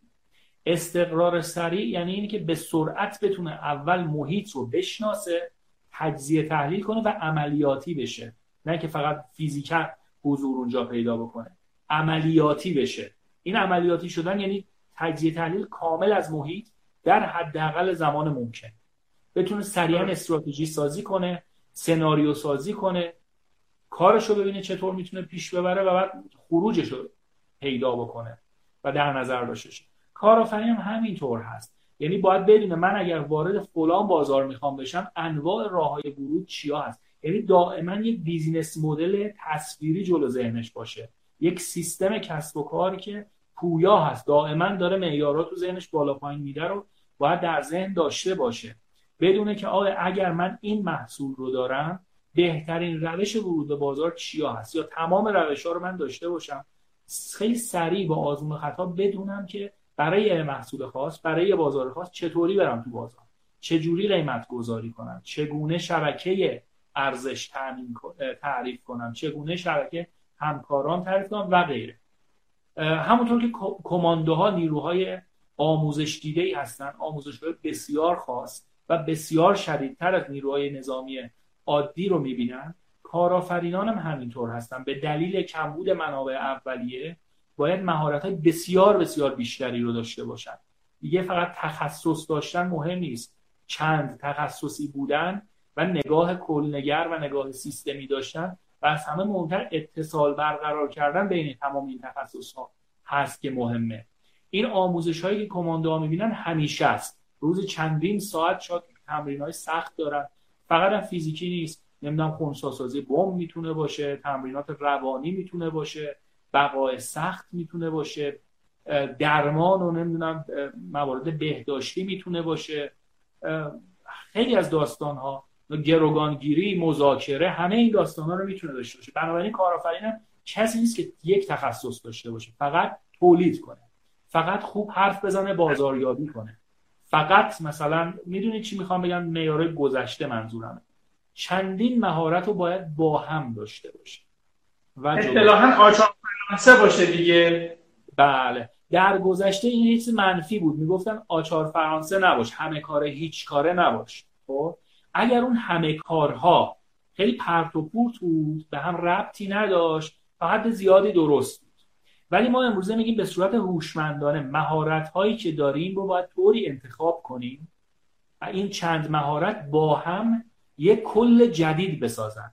[SPEAKER 2] استقرار سریع یعنی اینی که به سرعت بتونه اول محیط رو بشناسه تجزیه تحلیل کنه و عملیاتی بشه. نه که فقط فیزیکا حضور اونجا پیدا بکنه عملیاتی بشه. این عملیاتی شدن یعنی تجزیه تحلیل کامل از محیط در حداقل زمان ممکن. بتونه سریعا استراتژی سازی کنه سناریو سازی کنه کارش رو ببینه چطور می‌تونه پیش ببره و بعد خروجش رو پیدا بکنه و در نظر داشته کارآفرین هم همینطور هست. یعنی باید بدونه من اگر وارد فلان بازار می‌خوام بشم انواع راه های ورود چیا هست؟ یعنی دائما یک بیزینس مدل تصویری جلو ذهنش باشه. یک سیستم کسب و کاری که پویا هست. دائما داره معیارات تو ذهنش بالا پایین میده رو باید در ذهن داشته باشه. بدونه که آقا اگر من این محصول رو دارم بهترین روش ورود به بازار چیا هست؟ یا تمام روش ها رو من داشته باشم. خیلی سریع با آزمون خطا بدونم که برای محصول خاص برای بازار خاص چطوری برم تو بازار؟ چجوری قیمت گذاری کنم؟ چگونه شبکه ارزش تعریف کنم؟ چگونه شبکه همکاران تعریف کنم؟ و غیره. همونطور که کماندوها نیروهای آموزش دیده ای هستن آموزش بسیار خاص و بسیار شدیدتر از نیروهای نظامی عادی رو می‌بینن کارآفرینان هم همینطور هستن. به دلیل کمبود منابع اولیه باید مهارت های بسیار بسیار بیشتری رو داشته باشن. دیگه فقط تخصص داشتن مهم نیست. چند تخصصی بودن و نگاه کلنگر و نگاه سیستمی داشتن و از همه مهمتر اتصال برقرار کردن بین تمام این تخصص ها هست که مهمه. این آموزش هایی که کماندوها می‌بینن همیشه است. روز چندین ساعت شاید تمرین های سخت دارن. فقط هم فیزیکی نیست. نمی‌دونم خونساسازی بم می‌تونه باشه تمرینات روانی می‌تونه باشه. بقای سخت می‌تونه باشه درمان و نمی‌دونم موارد بهداشتی می‌تونه باشه. خیلی از داستان ها گروگانگیری مذاکره همه این داستان ها رو می‌تونه داشته باشه. بنابراین کارآفرین کسی نیست که یک تخصص داشته باشه. فقط تولید کنه. فقط خوب حرف بزنه بازاریابی کنه. فقط مثلا می‌دونید چی می‌خوام بگم؟ معیارهای گذشته منظورم چندین مهارت رو باید با هم داشته باشه.
[SPEAKER 1] و اصطلاحا آچار فرانسه باشه دیگه.
[SPEAKER 2] بله. در گذشته این هیچ منفی بود. می‌گفتن آچار فرانسه نباش همه کاره هیچ کاره نباش. خب؟ اگر اون همه کارها خیلی پرت و پورت بود به هم ربطی نداشت فقط زیادی درست بود. ولی ما امروزه میگیم به صورت هوشمندانه مهارت هایی که داریم رو باید طوری انتخاب کنیم و این چند مهارت با هم یک کل جدید بسازن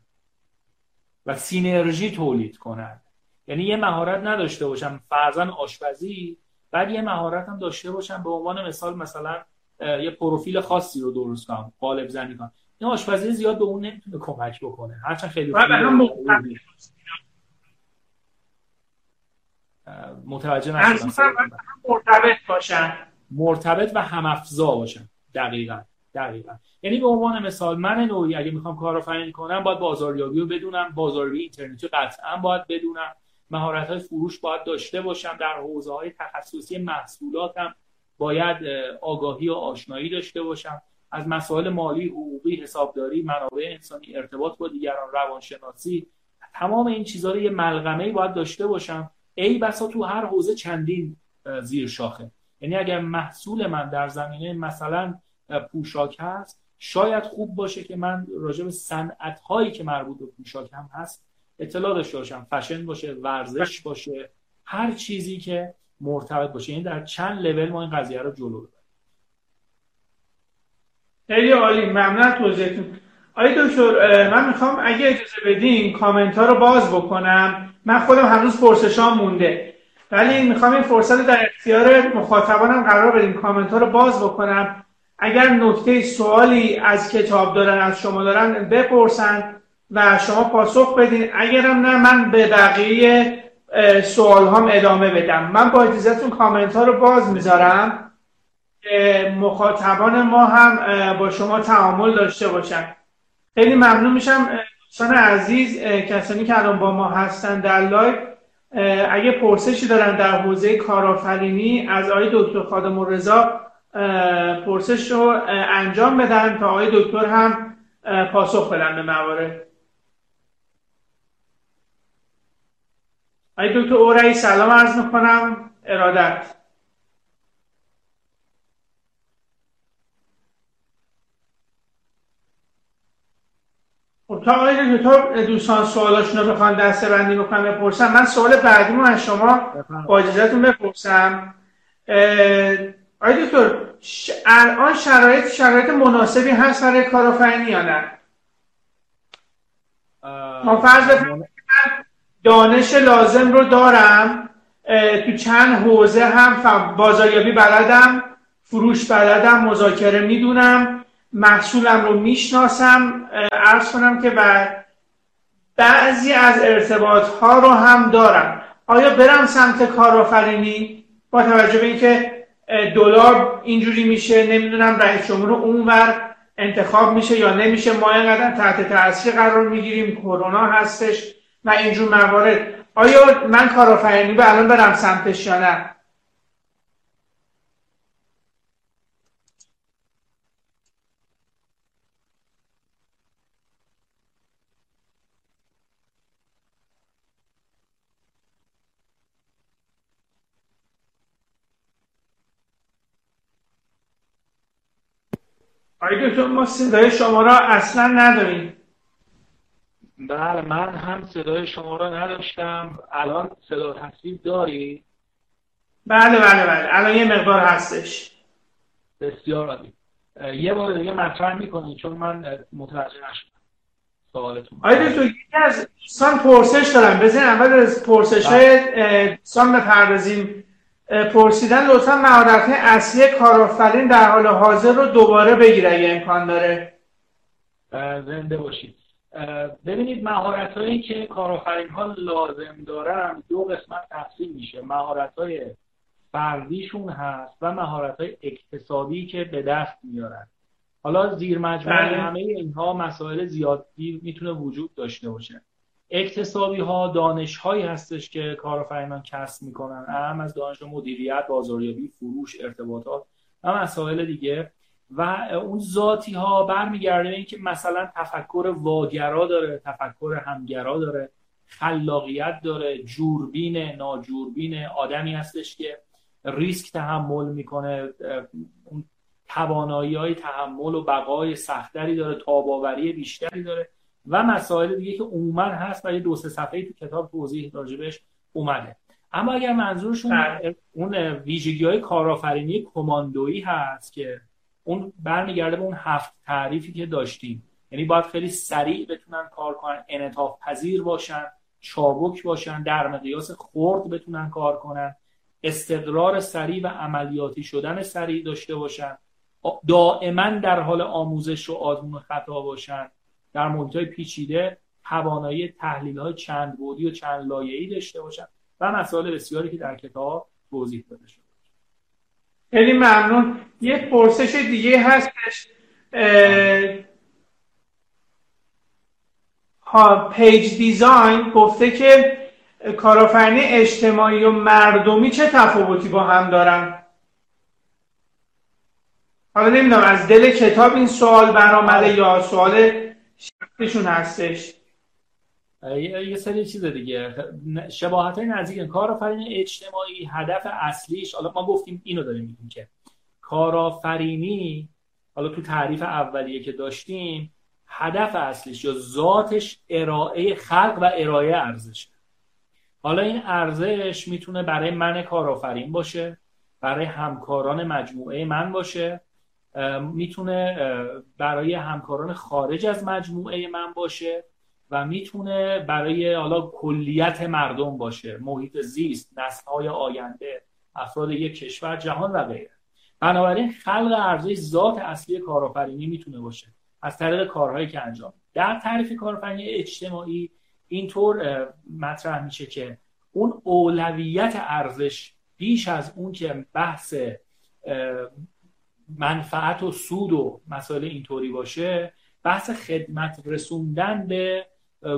[SPEAKER 2] و سینرژی تولید کنند یعنی یه مهارت نداشته باشم فرزن آشپزی بعد یه مهارت هم داشته باشم به عنوان مثال مثلا یه پروفیل خاصی رو درست کنم قالب زنی کنم. این آشپزی زیاد به اون نمی‌تونه کمک بکنه. هرچند خیلی متوجه
[SPEAKER 1] نشدم. مرتبط باشن.
[SPEAKER 2] مرتبط و همافزا باشن. دقیقا. دقیقا. یعنی به عنوان مثال من نوعی اگه می‌خوام کارآفرینی کنم باید بازاریابی رو بدونم. بازاریابی اینترنتی قطعا باید بدونم. مهارت های فروش باید داشته باشم در حوزه های تخصصی محصولاتم باید آگاهی و آشنایی داشته باشم. از مسائل مالی حقوقی حسابداری منابع انسانی ارتباط با دیگران روانشناسی تمام این چیزها رو یه ملغمه باید داشته باشم. ای بسا تو هر حوزه چندین زیر شاخه. یعنی اگر محصول من در زمینه مثلا پوشاک هست شاید خوب باشه که من راجع به صنعت هایی که مربوط به پوشاک هم هست اطلاع داشته باشم فشن باشه ورزش باشه هر چیزی که مرتبط باشه. این یعنی در چند لول ما این قضیه رو جلو ببریم.
[SPEAKER 1] خیلی عالی. ممنون توضیحتون. آقای دکتر من می‌خوام اگه اجازه بدین کامنت ها رو باز بکنم. من خودم هنوز پرسشام مونده. ولی می‌خوام این فرصت در اختیار مخاطبانم قرار بدیم کامنت ها رو باز بکنم. اگر نکته سوالی از کتاب دارن از شما دارن بپرسن. و شما پاسخ بدین. اگرم نه من به بقیه سوال هم ادامه بدم. من با اجازهتون کامنت ها رو باز می‌ذارم. مخاطبان ما هم با شما تعامل داشته باشن. خیلی ممنون میشم دوستان عزیز کسانی که الان با ما هستن در live. اگه پرسشی دارن در حوزه کارآفرینی از آقای دکتر خادم رضا پرسش رو انجام بدن تا آقای دکتر هم پاسخ بدن به موارد. آقای دکتر اورایی سلام عرض می‌کنم. ارادت. خب تا آقای دکتر دوستان سوالاشون رو بخوان دسته بندی بکنم بپرسم من سوال بعدی از شما با اجازهتون بپرسم. آقای دکتر الان شرایط شرایط مناسبی هست برای کارآفرینی یا نه؟ ما فرض دانش لازم رو دارم تو چند حوزه هم بازاریابی بلدم فروش بلدم مذاکره می‌دونم محصولم رو می‌شناسم ارز کنم که بعضی از ارتباط ها رو هم دارم. آیا برم سمت کارآفرینی؟ با توجه به اینکه دلار اینجوری میشه نمی‌دونم رئیس جمهور اونور انتخاب میشه یا نمیشه ما اینقدر تحت تاثیر قرار می‌گیریم کرونا هستش. و اینجور موارد. آیا من کارآفرینی به الان برم سمتش یا نه؟ آقای دکتر ما صدای شما را اصلا نداریم.
[SPEAKER 2] بله من هم صدای شما را نداشتم. الان صدا تصویر داری؟
[SPEAKER 1] بله بله بله. الان یه مقدار هستش.
[SPEAKER 2] بسیار عالی. یه بار دیگه مطرح می‌کنید چون من متوجه نشدم سوالتون.
[SPEAKER 1] آقای دکتر یکی از دوستان پرسش دارم بزن اول از پرسش های بله. دوستان بپردازیم. پرسیدن لطفا مهارت اصلی کارآفرین در حال حاضر رو دوباره بگیره اگه امکان داره.
[SPEAKER 2] زنده باشید. ببینید مهارت هایی که کارآفرین ها لازم دارن دو قسمت تقسیم میشه. مهارت های فردیشون هست و مهارت های اقتصادی که به دست میارن. حالا زیر مجموعه بله. همه اینها مسائل زیادی می‌تونه وجود داشته باشه. اکتسابی ها دانش هایی هستش که کارآفرینان کسب می‌کنن. هم از دانش مدیریت بازاریابی فروش ارتباطات و مسائل دیگه. و اون ذاتی ها برمیگرده به اینکه مثلا تفکر واگرا داره تفکر همگرا داره خلاقیت داره جوربین ناجوربین آدمی هستش که ریسک تحمل می‌کنه اون توانایی های تحمل و بقای سختری داره تاباوری بیشتری داره و مسائل دیگه که عموما هست و یه دو سه صفحه تو کتاب توضیح راجبش اومده اما اگر منظورشون بله. اون ویژگی های کارآفرینی کماندویی هست که اون برمیگرده به اون هفت تعریفی که داشتیم. یعنی باید خیلی سریع بتونن کار کنن انعطاف پذیر باشن چابک باشن در مقیاس خرد بتونن کار کنن استقرار سریع و عملیاتی شدن سریع داشته باشن دائما در حال آموزش و آزمون خطا باشن. در محیط پیچیده توانایی تحلیل های چند بودی و چند لایه‌ای داشته باشن و مسائل بسیاری که در کتاب توضیح داده
[SPEAKER 1] خیلی ممنون. یه پرسش دیگه هستش. ها پیج دیزاین گفته که کارآفرینی اجتماعی و مردمی چه تفاوتی با هم دارن؟ حالا نمی‌دونم از دل کتاب این سوال برآمده یا سوال شخصشون هستش.
[SPEAKER 2] یه سری چیز دیگه. شباهت های نزدیک کارآفرینی اجتماعی هدف اصلیش حالا ما گفتیم اینو داریم میگیم که کارآفرینی حالا تو تعریف اولیه که داشتیم هدف اصلیش یا ذاتش ارائه خلق و ارائه ارزش. حالا این ارزش می‌تونه برای من کارآفرین باشه برای همکاران مجموعه من باشه می‌تونه برای همکاران خارج از مجموعه من باشه. و می‌تونه برای حالا کلیت مردم باشه محیط زیست نسلهای آینده افراد یک کشور جهان و غیره. بنابراین خلق ارزش ذات اصلی کارآفرینی می‌تونه باشه. از طریق کارهایی که انجام در تعریف کارآفرینی اجتماعی اینطور مطرح میشه که اون اولویت ارزش بیش از اون که بحث منفعت و سود و مسائل اینطوری باشه بحث خدمت رسوندن به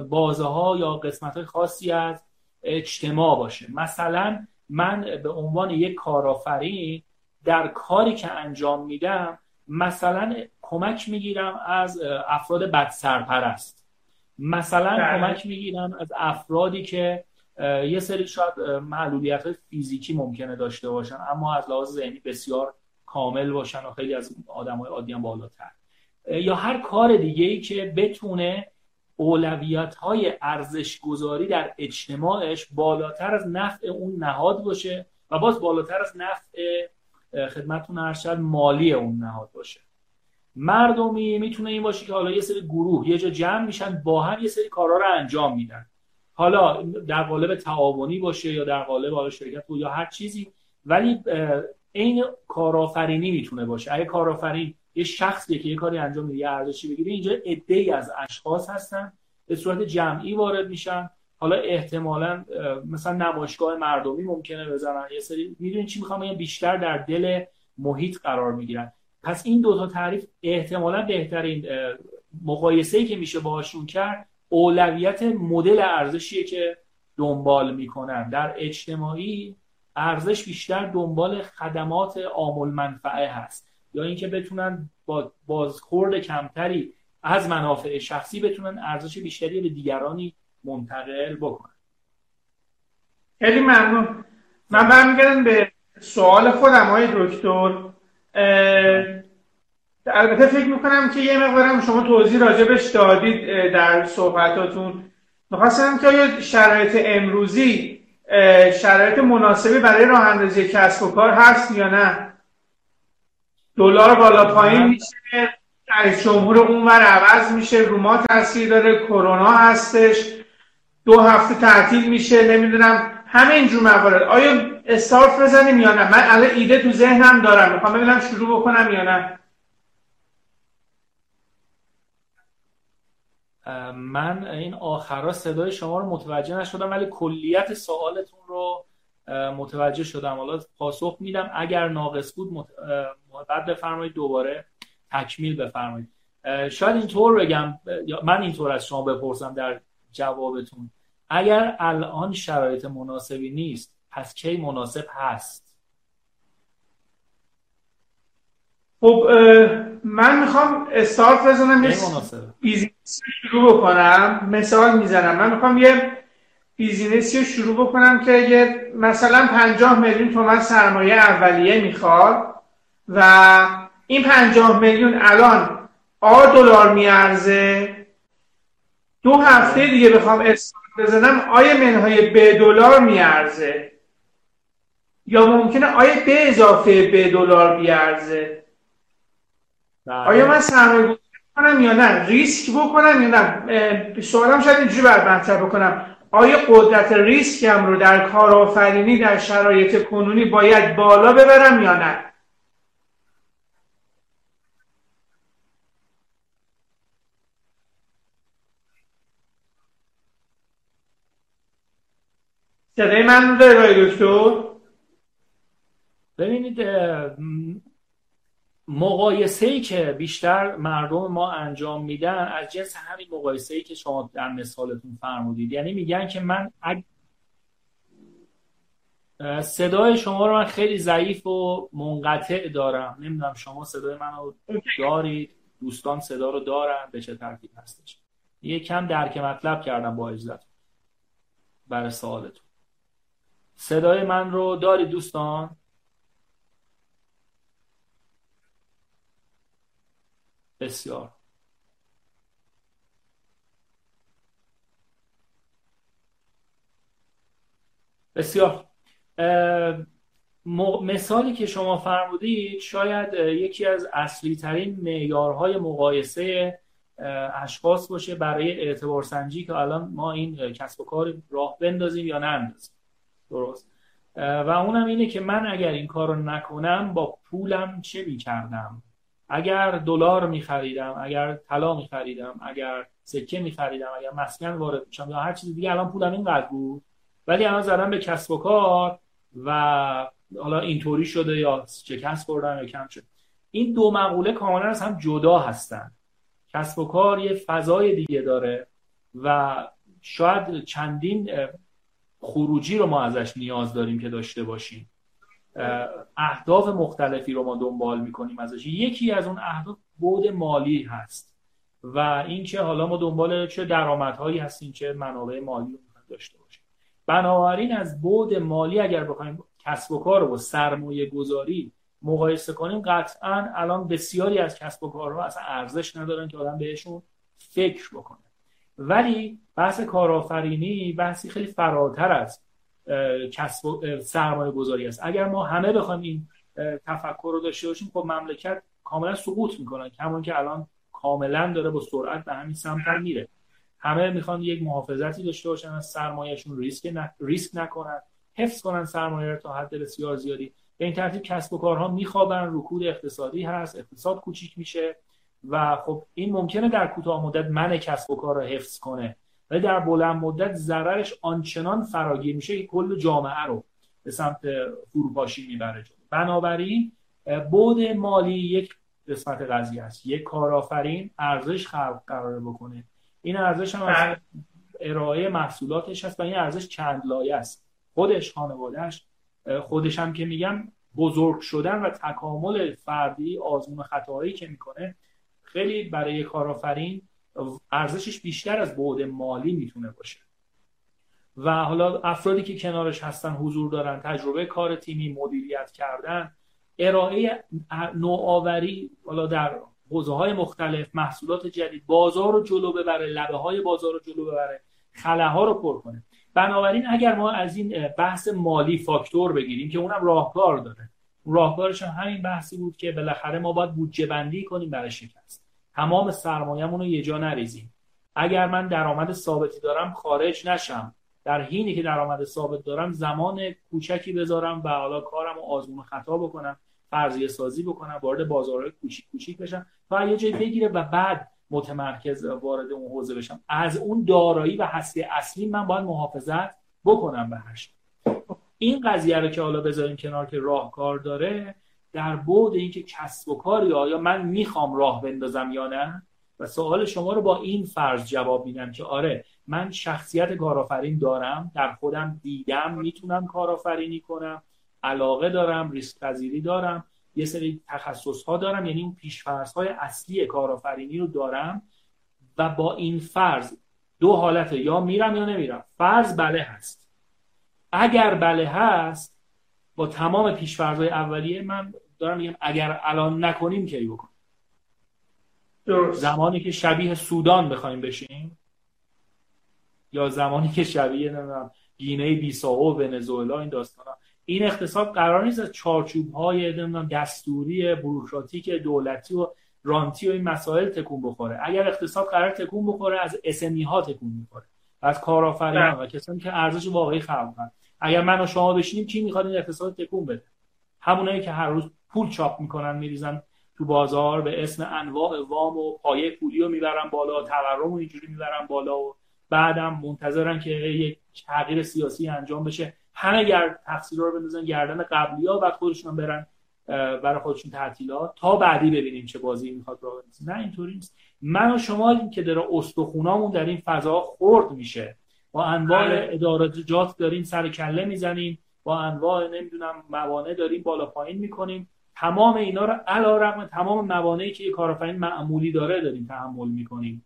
[SPEAKER 2] بازه ها یا قسمت های خاصی از اجتماع باشه. مثلا من به عنوان یک کارآفرین در کاری که انجام میدم مثلا کمک می‌گیرم از افراد بد سرپرست مثلا بله. کمک می‌گیرم از افرادی که یه سری شاید معلولیت های فیزیکی ممکنه داشته باشن اما از لحاظ ذهنی بسیار کامل باشن و خیلی از آدم های عادی هم بالاتر. یا هر کار دیگه ای که بتونه اولویت های ارزش گذاری در اجتماعش بالاتر از نفع اون نهاد باشه و باز بالاتر از نفع خدمتتون ارشد مالی اون نهاد باشه. مردمی می‌تونه این باشه که حالا یه سری گروه یه جا جمع میشن با هم یه سری کارا رو انجام میدن. حالا در قالب تعاونی باشه یا در قالب حالا شرکت یا هر چیزی ولی عین کارآفرینی می‌تونه باشه. اگه کارآفرین یه شخصی که یه کاری انجام میده یه ارزشی بگیره. اینجا ای از اشخاص هستن. به صورت جمعی وارد میشن. حالا احتمالا مثلا نمایشگاه مردمی ممکنه بزنن. یه سری می‌دونین چی می‌خوام بیشتر در دل محیط قرار می‌گیرن. پس این دو تا تعریف احتمالا بهترین مقایسه ای که میشه باهاشون کرد اولویت مدل ارزشیه که دنبال می‌کنن. در اجتماعی ارزش بیشتر دنبال خدمات عامل منفعه هست. یا اینکه بتونن با بازخورد کمتری از منافع شخصی بتونن ارزش بیشتری به دیگرانی منتقل بکنن.
[SPEAKER 1] خیلی ممنون. من برمیگردم به سوال خودم های دکتر. البته فکر می‌کنم که یه مقدارم شما توضیح راجبش دادید در صحبتاتون. می‌خواستم که آیا شرایط امروزی شرایط مناسبی برای راه اندازی کسب و کار هست یا نه؟ دلار بالا پایین میشه رئیس جمهور اونور عوض میشه رو ما تاثیر داره کرونا هستش دو هفته تعطیل میشه نمی‌دونم همه اینجور موارد آیا استارت بزنیم یا نه؟ من الان ایده تو ذهنم دارم. می‌خوام ببینم شروع بکنم یا نه.
[SPEAKER 2] من این آخرا صدای شما رو متوجه نشدم ولی کلیت سوالتون رو متوجه شدم. حالا پاسخ میدم. اگر ناقص بود مت... بعد بفرمایید دوباره تکمیل بفرمایید. شاید اینطور بگم من اینطور از شما بپرسم در جوابتون. اگر الان شرایط مناسبی نیست پس کی مناسب هست؟
[SPEAKER 1] خب من می‌خوام استارت بزنم business شروع بکنم مثال می‌زنم. من می‌خوام یه business ی رو شروع بکنم که یه مثلا 50 میلیون تومن سرمایه اولیه می‌خواد و این 50 میلیون الان آ دلار میارزه دو هفته دیگه بخوام استارت بزنم آ منهای ب دلار میارزه. یا ممکنه آیا به اضافه به دلار بیارزه. بله. آیا من سرمایه کنم یا نه؟ ریسک بکنم یا نه؟ سوالم شاید اینجوری بر مطرح بکنم. آیا قدرت ریسکم رو در کارآفرینی در شرایط کنونی باید بالا ببرم یا نه؟ صدای من رو دکتر؟
[SPEAKER 2] ببینید مقایسه ای که بیشتر مردم ما انجام میدن از جنس همین مقایسه ای که شما در مثالتون فرمودید. یعنی میگن که من اگ... صدای شما رو من خیلی ضعیف و منقطع دارم. نمی‌دونم شما صدای منو دارید؟ دوستان صدا رو دارن؟ به چه ترتیب هستش؟ یه کم درک مطلب کردم با اجازت برای سوالتون. صدای من رو دارید دوستان؟ بسیار. بسیار. مثالی که شما فرمودید شاید یکی از اصلی ترین معیارهای مقایسه اشخاص باشه برای اعتبار سنجی که الان ما این کسب و کار راه بندازیم یا نندازیم درست. و اونم اینه که من اگر این کار رو نکنم با پولم چه می‌کردم؟ اگر دلار میخریدم اگر طلا میخریدم اگر سکه میخریدم اگر مسکن وارد میشم یا هر چیز دیگه الان پولم اینقدر بود. ولی الان زدم به کسب و کار و حالا اینطوری شده یا شکست خوردم یا کم شد این دو مقوله کاملا از هم جدا هستن. کسب و کار یه فضای دیگه داره و شاید چندین خروجی رو ما ازش نیاز داریم که داشته باشیم. اهداف مختلفی رو ما دنبال می‌کنیم ازش. یکی از اون اهداف بود مالی هست و اینکه حالا ما دنبال چه درآمدهایی هستیم چه منابع مالی رو داشته باشیم. بنابراین از بود مالی اگر بخوایم کسب و کار و سرمایه گذاری مقایسه کنیم قطعا الان بسیاری از کسب و کارها اصلا ارزش ندارن که آدم بهشون فکر بکنه. ولی بحث کارآفرینی بحثی خیلی فراتر از کسب سرمایه گذاری است. اگر ما همه بخوایم این تفکر رو داشته باشیم خب مملکت کاملا سقوط می‌کنن همون که الان کاملا داره با سرعت به همین سمت میره. همه می‌خوان یک محافظتی داشته باشن از سرمایهشون ریسک ریسک نکنن حفظ کنن سرمایه رو تا حد بسیار زیادی. به این ترتیب کسب و کارها میخوابن رکود اقتصادی هست اقتصاد کوچیک میشه و خب این ممکنه در کوتاه مدت من کسب و کار رو حفظ کنه. ولی در بلند مدت ضررش آنچنان فراگیر میشه که کل جامعه رو به سمت فروپاشی می‌بره بنابراین بود مالی یک قسمت قضیه است. یک کارآفرین ارزش خلق قرار بکنه. این ارزش هم از. ارائه محصولاتش هست و این ارزش چند لایه است. خودش خانوادهش خودش هم که میگم بزرگ شدن و تکامل فردی آزمون خطاهایی که می‌کنه خیلی برای کارآفرین ارزشش بیشتر از بعد مالی می‌تونه باشه. و حالا افرادی که کنارش هستن حضور دارن تجربه کار تیمی مدیریت کردن ارائه نوآوری حالا در حوزه های مختلف محصولات جدید بازار رو جلو ببره لبه های بازار رو جلو ببره خلاها رو پر کنه. بنابراین اگر ما از این بحث مالی فاکتور بگیریم که اونم راهکار داره. راهکارش هم همین بحثی بود که بالاخره ما باید بودجه بندی کنیم برای شکست. تمام سرمایه‌مون رو یه جا نریزیم. اگر من درآمد ثابتی دارم خارج نشم. در حینی که درآمد ثابت دارم زمان کوچکی بذارم و حالا کارم رو آزمون خطا بکنم فرضیه سازی بکنم وارد بازارهای کوچیک کوچیک بشم تا یه جایی بگیره و بعد متمرکز وارد اون حوزه بشم. از اون دارایی و هستی اصلی من باید محافظت بکنم بهش. این قضیه رو که حالا بذاریم کنار که راهکار داره در بعد اینکه کسب و کاری آیا من می‌خوام راه بندازم یا نه؟ و سوال شما رو با این فرض جواب میدم که آره من شخصیت کارآفرین دارم در خودم دیدم می‌تونم کارآفرینی کنم علاقه دارم ریسک پذیری دارم یه سری تخصص ها دارم یعنی اون پیشفرض های اصلی کارآفرینی رو دارم و با این فرض دو حالت یا میرم یا نمیرم. فرض بله هست. اگر بله هست با تمام پیشفرض اولیه من دارم میگم اگر الان نکنیم کی بکنیم؟ زمانی که شبیه سودان بخوایم بشیم یا زمانی که شبیه نمی‌دونم گینه بیساو و ونزوئلا این داستان این اقتصاد قرار نیست از چارچوب های دستوری بروکراتیک دولتی و رانتی و این مسائل تکون بخوره. اگر اقتصاد قرار تکون بخوره از اسمی ها تکون می‌خوره. از کارآفرینان و کسانی که ارزش واقعی خلق کنن اگر من و شما بشینیم کی می‌خواد این اقتصاد تکون بده؟ همونایی که هر روز پول چاپ می‌کنن میریزن تو بازار به اسم انواع وام و پایه پولی رو می‌برن بالا تورم و اینجوری می‌برن بالا و بعدم منتظرن که یک تغییر سیاسی انجام بشه. همه گرد تقصیر رو بندازن گردن قبلی ها و خودشون برن برای خودشون تعطیلات تا بعدی ببینیم چه بازی می‌خواد راه نه اینطوری نیست. من و شما که داره استخونامون در این فضا خرد میشه. با انواع بله. ادارجات داریم سر کله می‌زنیم. با انواع نمی‌دونم موانع داریم بالا پایین می‌کنیم. تمام اینا رو علا رقم تمام موانعی که یه کارآفرین معمولی داره داریم تحمل می‌کنیم.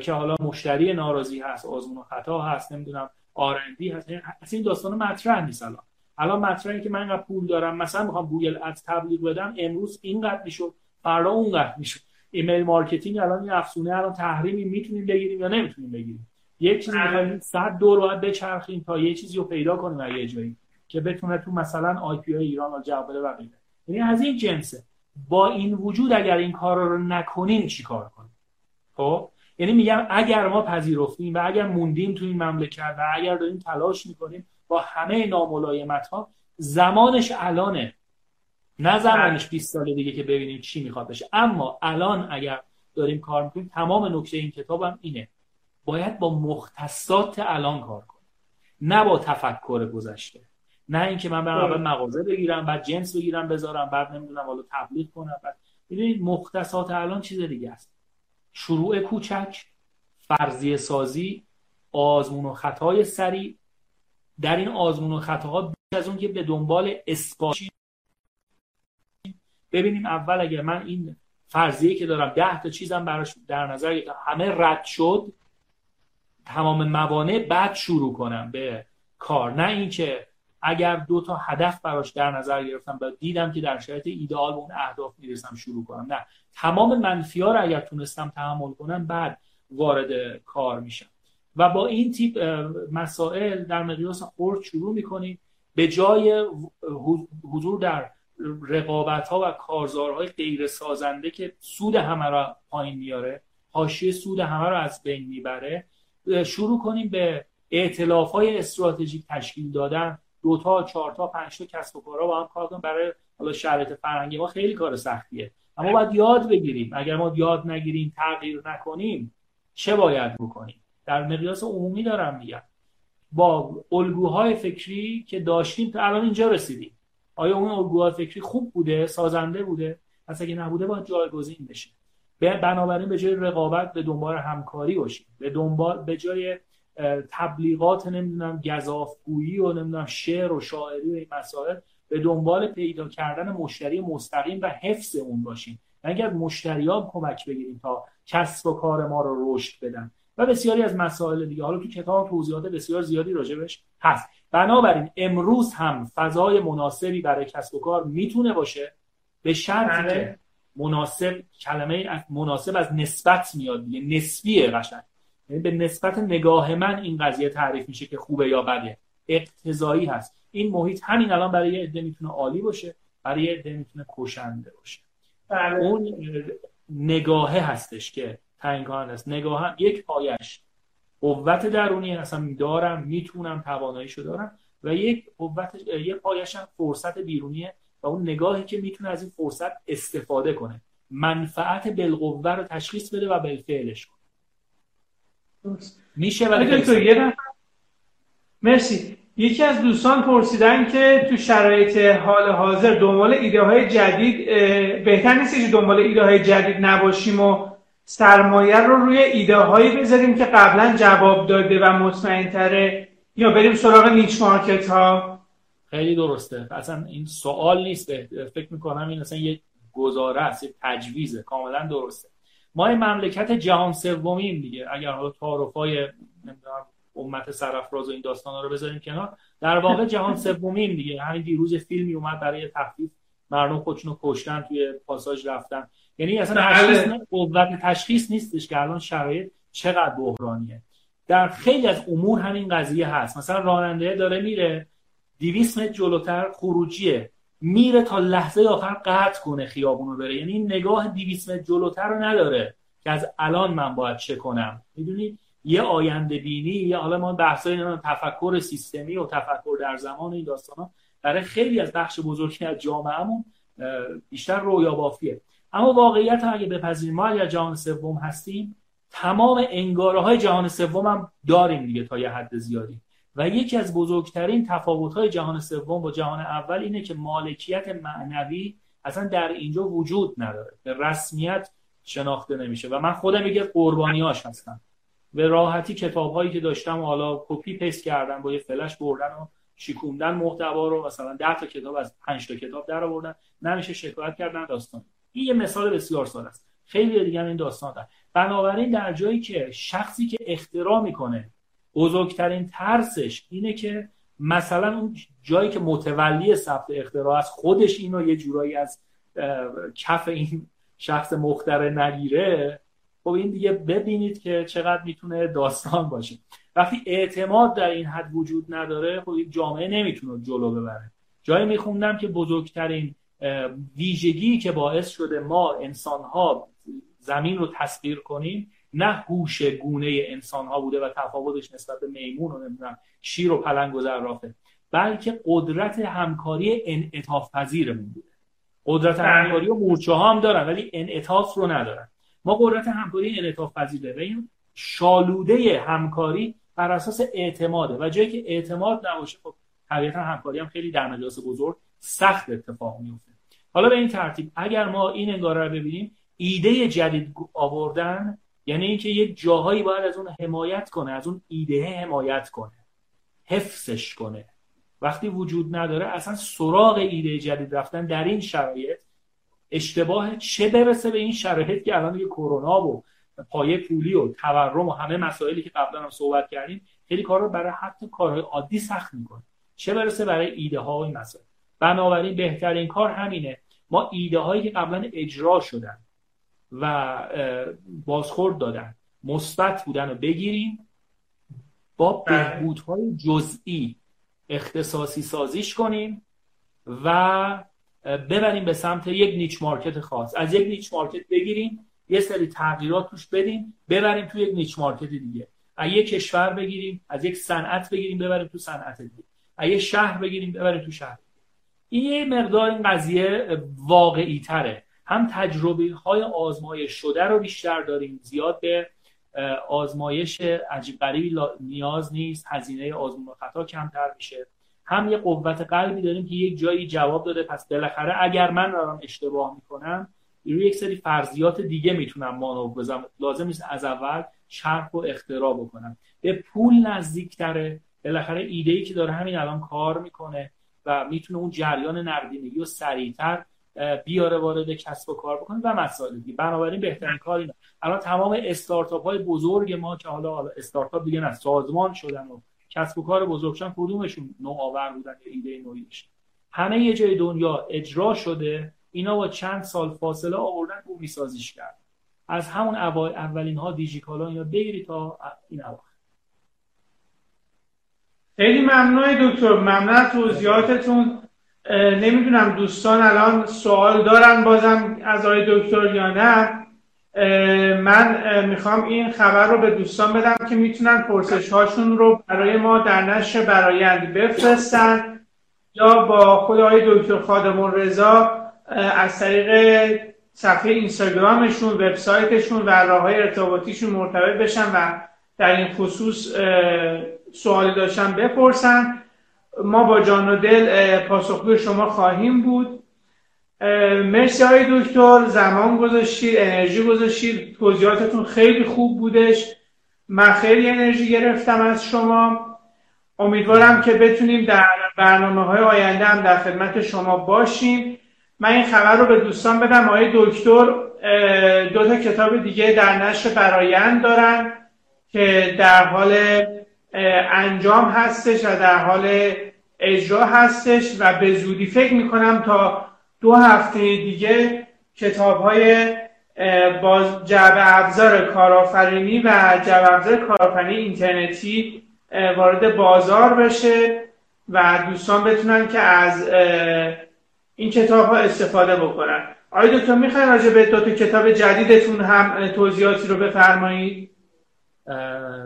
[SPEAKER 2] که حالا مشتری ناراضی هست آزمون و خطا هست نمی‌دونم R&D هست. اصلا این داستان مطرح نیست الان. الان مطرحی که من اینقدر پول دارم مثلا می‌خوام Google Ads تبلیغ بدم امروز اینقدر می‌شد فردا اونقدر می‌شد. email marketing الان این افزونه الان تحریمی می‌تونیم بگیریم یا نمی‌تونیم بگیریم؟ یک چیزی
[SPEAKER 1] بله.
[SPEAKER 2] می‌خوایم صد دور باید بچرخیم تا یه چیزی رو پیدا کنیم اگه جایی که بتونه تو مثلا IP ایران رو جواب بده. و غیره یعنی از این جنسه با این وجود اگر این کار رو نکنیم چیکار کنیم؟ خب؟ یعنی میگم اگر ما پذیرفتیم و اگر موندیم تو این مملکت و اگر داریم تلاش می‌کنیم با همه ناملایمت ها زمانش الانه. نه زمانش 20 سال دیگه که ببینیم چی می‌خواد بشه. اما الان اگر داریم کار می‌کنیم تمام نکته این کتابم اینه. باید با مختصات الان کار کنیم نه با تفکر گذشته. نه اینکه من برم اول مغازه بگیرم بعد جنس بگیرم بذارم بعد نمی‌دونم حالا تبلیغ کنم بعد ببینید مختصات الان چیز دیگه است. شروع کوچک فرضیه سازی آزمون و خطای سریع. در این آزمون و خطاها بیش از اون که به دنبال اثبات ببینیم اول اگر من این فرضیه که دارم ده تا چیزم براش در نظر همه رد شد تمام موانع بعد شروع کنم به کار. نه اینکه اگر دو تا هدف براش در نظر گرفتم و دیدم که در شرایط ایدئال اون اهداف می‌رسم شروع کنم. نه تمام منفی ها رو اگر تونستم تحمل کنم بعد وارد کار میشم. و با این تیپ مسائل در مقیاس خرد شروع می‌کنیم. به جای حضور در رقابت ها و کارزارهای غیر سازنده که سود همه را پایین میاره حاشیه سود همه را از بین می‌بره شروع کنیم به اعتلاف های استراتژیک تشکیل دادن. دو تا چهار تا پنج تا کسب و کارها با هم کار کنیم برای حالا شرایط فرهنگی ما خیلی کار سختیه. اما باید یاد بگیریم اگر ما یاد نگیریم تغییر نکنیم چه باید بکنیم؟ در مقیاس عمومی دارم میگم. با الگوهای فکری که داشتیم تا الان اینجا رسیدیم. آیا اون الگوهای فکری خوب بوده؟ سازنده بوده؟ پس اگه نبوده باید جایگزین بشه. بنابراین به جای رقابت به دنبال همکاری باشیم. به دنبال به جای تبلیغات نمی‌دونم گذافگویی و نمی‌دونم شعر و شاعری و این مسائل به دنبال پیدا کردن مشتری مستقیم و حفظ اون باشیم. اگر مشتریان کمک بگیریم تا کسب و کار ما رو رشد بدن. و بسیاری از مسائل دیگه. حالا تو کتاب توضیحات بسیار زیادی راجبش هست. بنابراین امروز هم فضای مناسبی برای کسب و کار می‌تونه باشه. به شرطی که بله. مناسب کلمه مناسب از نسبت میاد دیگه. نسبیه قشنگ. یعنی به نسبت نگاه من این قضیه تعریف میشه که خوبه یا بده. اقتضایی هست. این محیط همین الان برای یه عده می‌تونه عالی باشه برای یه عده می‌تونه کشنده باشه. بله. اون نگاهه هستش که تعیین است. نگاه هم یک پایش. قوت درونی اصلا دارم می‌تونم تواناییشو دارم و یک قوت یک پایش هم فرصت بیرونیه و اون نگاهی که می‌تونه از این فرصت استفاده کنه. منفعت بالقوه رو تشخیص بده و بالفعلش کنه.
[SPEAKER 1] میشه ولی مرسی. یکی از دوستان پرسیدن که تو شرایط حال حاضر دنبال ایده های جدید بهتر نیست که دنبال ایده های جدید نباشیم و سرمایه رو روی ایده هایی بذاریم که قبلا جواب داده و مطمئن تره یا بریم سراغ نیچ مارکت ها.
[SPEAKER 2] خیلی درسته. اصلا این سوال نیست. فکر می‌کنم این اصلا یه گزاره است یه تجویزه. کاملا درسته. ما این مملکت جهان سومیم دیگه. اگر حالا تعارفای نمی‌دونم امت سرافراز و این داستانا رو بذاریم کنار در واقع جهان سومیم دیگه. همین دیروز فیلمی اومد برای تخفیف مردم خودشونو کشتن توی پاساژ رفتن. یعنی اصلا بله. تشخیص قوت تشخیص نیستش که الان شرایط چقدر بحرانیه. در خیلی از امور همین قضیه هست. مثلا راننده داره میره 200 متر جلوتر خروجیه. میره تا لحظه آخر قطع کنه خیابونو بره. یعنی این نگاه 200 متر جلوتر رو نداره که از الان من باید چه کنم. می‌دونید یه آینده بینی یا حالا ما بحثای تفکر سیستمی و تفکر در زمان این داستانا برای خیلی از بخش بزرگی از جامعهمون بیشتر رویا بافیه اما واقعیت اگه بپذیریم ما اگر جهان سوم هستیم تمام انگاره های جهان سوم هم داریم دیگه تا یه حد زیادی. و یکی از بزرگترین تفاوت های جهان سوم با جهان اول اینه که مالکیت معنوی اصلا در اینجا وجود نداره. به رسمیت شناخته نمیشه. و من خودم یکی قربانیاش هستم. به راحتی کتاب هایی که داشتم حالا copy paste کردم با یه فلش بردن و شیکوندن محتوا رو مثلا 10 تا کتاب از 5 تا کتاب در آوردن نمیشه شکایت کردن داستان. این یه مثال بسیار سال است. خیلی دیگه این داستان دارن بنابراین در جایی که شخصی که اختراع می‌کنه بزرگترین ترسش اینه که مثلا اون جایی که متولی ثبت اختراع است خودش اینو یه جورایی از کف این شخص مختره نگیره. خب این دیگه ببینید که چقدر می‌تونه داستان باشه. وقتی اعتماد در این حد وجود نداره خب این جامعه نمی‌تونه جلو ببره. جایی میخوندم که بزرگترین ویژگی که باعث شده ما انسان ها زمین رو تصویر کنیم نه هوش گونه انسان ها بوده و تفاوتش نسبت به میمون و نمی‌دونم شیر و پلنگ و زرافه بلکه قدرت همکاری انعطاف پذیرمون بوده. قدرت بله. همکاری و مورچه ها هم دارن ولی انعطاف رو ندارن. ما قدرت همکاری انعطاف پذیر داریم شالوده همکاری بر اساس اعتماده. و جایی که اعتماد نباشه خب طبیعتا همکاری هم خیلی در مجالس بزرگ سخت اتفاق میفته حالا به این ترتیب اگر ما این انگاره رو ببینیم ایده جدید آوردن یعنی اینکه یک جاهایی باید از اون حمایت کنه از اون ایده حمایت کنه حفظش کنه. وقتی وجود نداره اصلا سراغ ایده جدید رفتن در این شرایط اشتباه چه برسه به این شرایط که الان دیگه کرونا و پایه پولی و تورم و همه مسائلی که قبلا هم صحبت کردیم خیلی کار رو برای حتی کارهای عادی سخت می‌کنه. چه برسه برای ایده ها و مسائل؟ بنابراین بهترین کار همینه. ما ایده هایی که قبلا اجرا شدن و بازخورد دادن. مثبت بودن رو بگیریم. با بله. بهبودهای جزئی اختصاصی سازیش کنیم و ببریم به سمت یک نیچ مارکت خاص. از یک نیچ مارکت بگیریم یه سری تغییرات توش بدیم ببریم تو یک نیچ مارکت دیگه. از یک کشور بگیریم از یک صنعت بگیریم ببریم تو صنعت دیگه. از یک شهر بگیریم ببریم تو شهر. این یه مقدار این قضیه واقعی تره هم تجربه های آزمایش شده رو بیشتر داریم. زیاد به آزمایش عجیب غریبی نیاز نیست. هزینه آزمون و خطا کمتر میشه. هم یه قوت قلبی داریم که یک جایی جواب داده پس بالاخره اگر من دارم اشتباه می‌کنم روی یک سری فرضیات دیگه می‌تونم مانور بزنم. لازم نیست از اول شرح و اختراع بکنم. به پول نزدیکتره. بالاخره ایده ای که داره همین الان کار می‌کنه و می‌تونه اون جریان نقدینگی و سریعتر بیاره وارد کسب و کار بکنه و مسائل دیگه. بنابراین بهترین کار اینه الان تمام استارتاپ های بزرگ ما که حالا استارتاپ دیگه نه سازمان شدن و کسب و کار بزرگشان کدومشون نوآور بودن یا ایده نوعی همه یه جای دنیا اجرا شده اینا با چند سال فاصله آوردن بومی سازیش کرد. از همون اولین ها دیجیکالا یا بگیری تا این اواخر.
[SPEAKER 1] خیلی ممنون دکتر. ممنون توضیحاتتون. نمی‌دونم دوستان الان سوال دارن بازم از آقای دکتر یا نه. من می‌خوام این خبر رو به دوستان بدم که می‌تونن پرسش هاشون رو برای ما در نشر برایند بفرستن یا با خود آقای دکتر خادمون رضا از طریق صفحه اینستاگرامشون وبسایتشون و راه های ارتباطیشون مرتبط بشن و در این خصوص سوالی داشتن بپرسن. ما با جان و دل پاسخگوی شما خواهیم بود. مرسی های دکتر زمان گذاشتید انرژی گذاشتید توضیحاتتون خیلی خوب بودش. من خیلی انرژی گرفتم از شما. امیدوارم که بتونیم در برنامه های آینده هم در خدمت شما باشیم. من این خبر رو به دوستان بدم. آقای دکتر دو تا کتاب دیگه در نشر برایند دارن که در حال انجام هستش و در حال اجرا هستش و به زودی فکر می‌کنم تا دو هفته دیگه کتاب های با جعب ابزار کارآفرینی و جعب ابزار کارآفرینی اینترنتی وارد بازار بشه و دوستان بتونن که از این کتاب ها استفاده بکنن. آقای دکتر می‌خواین راجع به دو کتاب جدیدتون هم توضیحاتی رو بفرمایید؟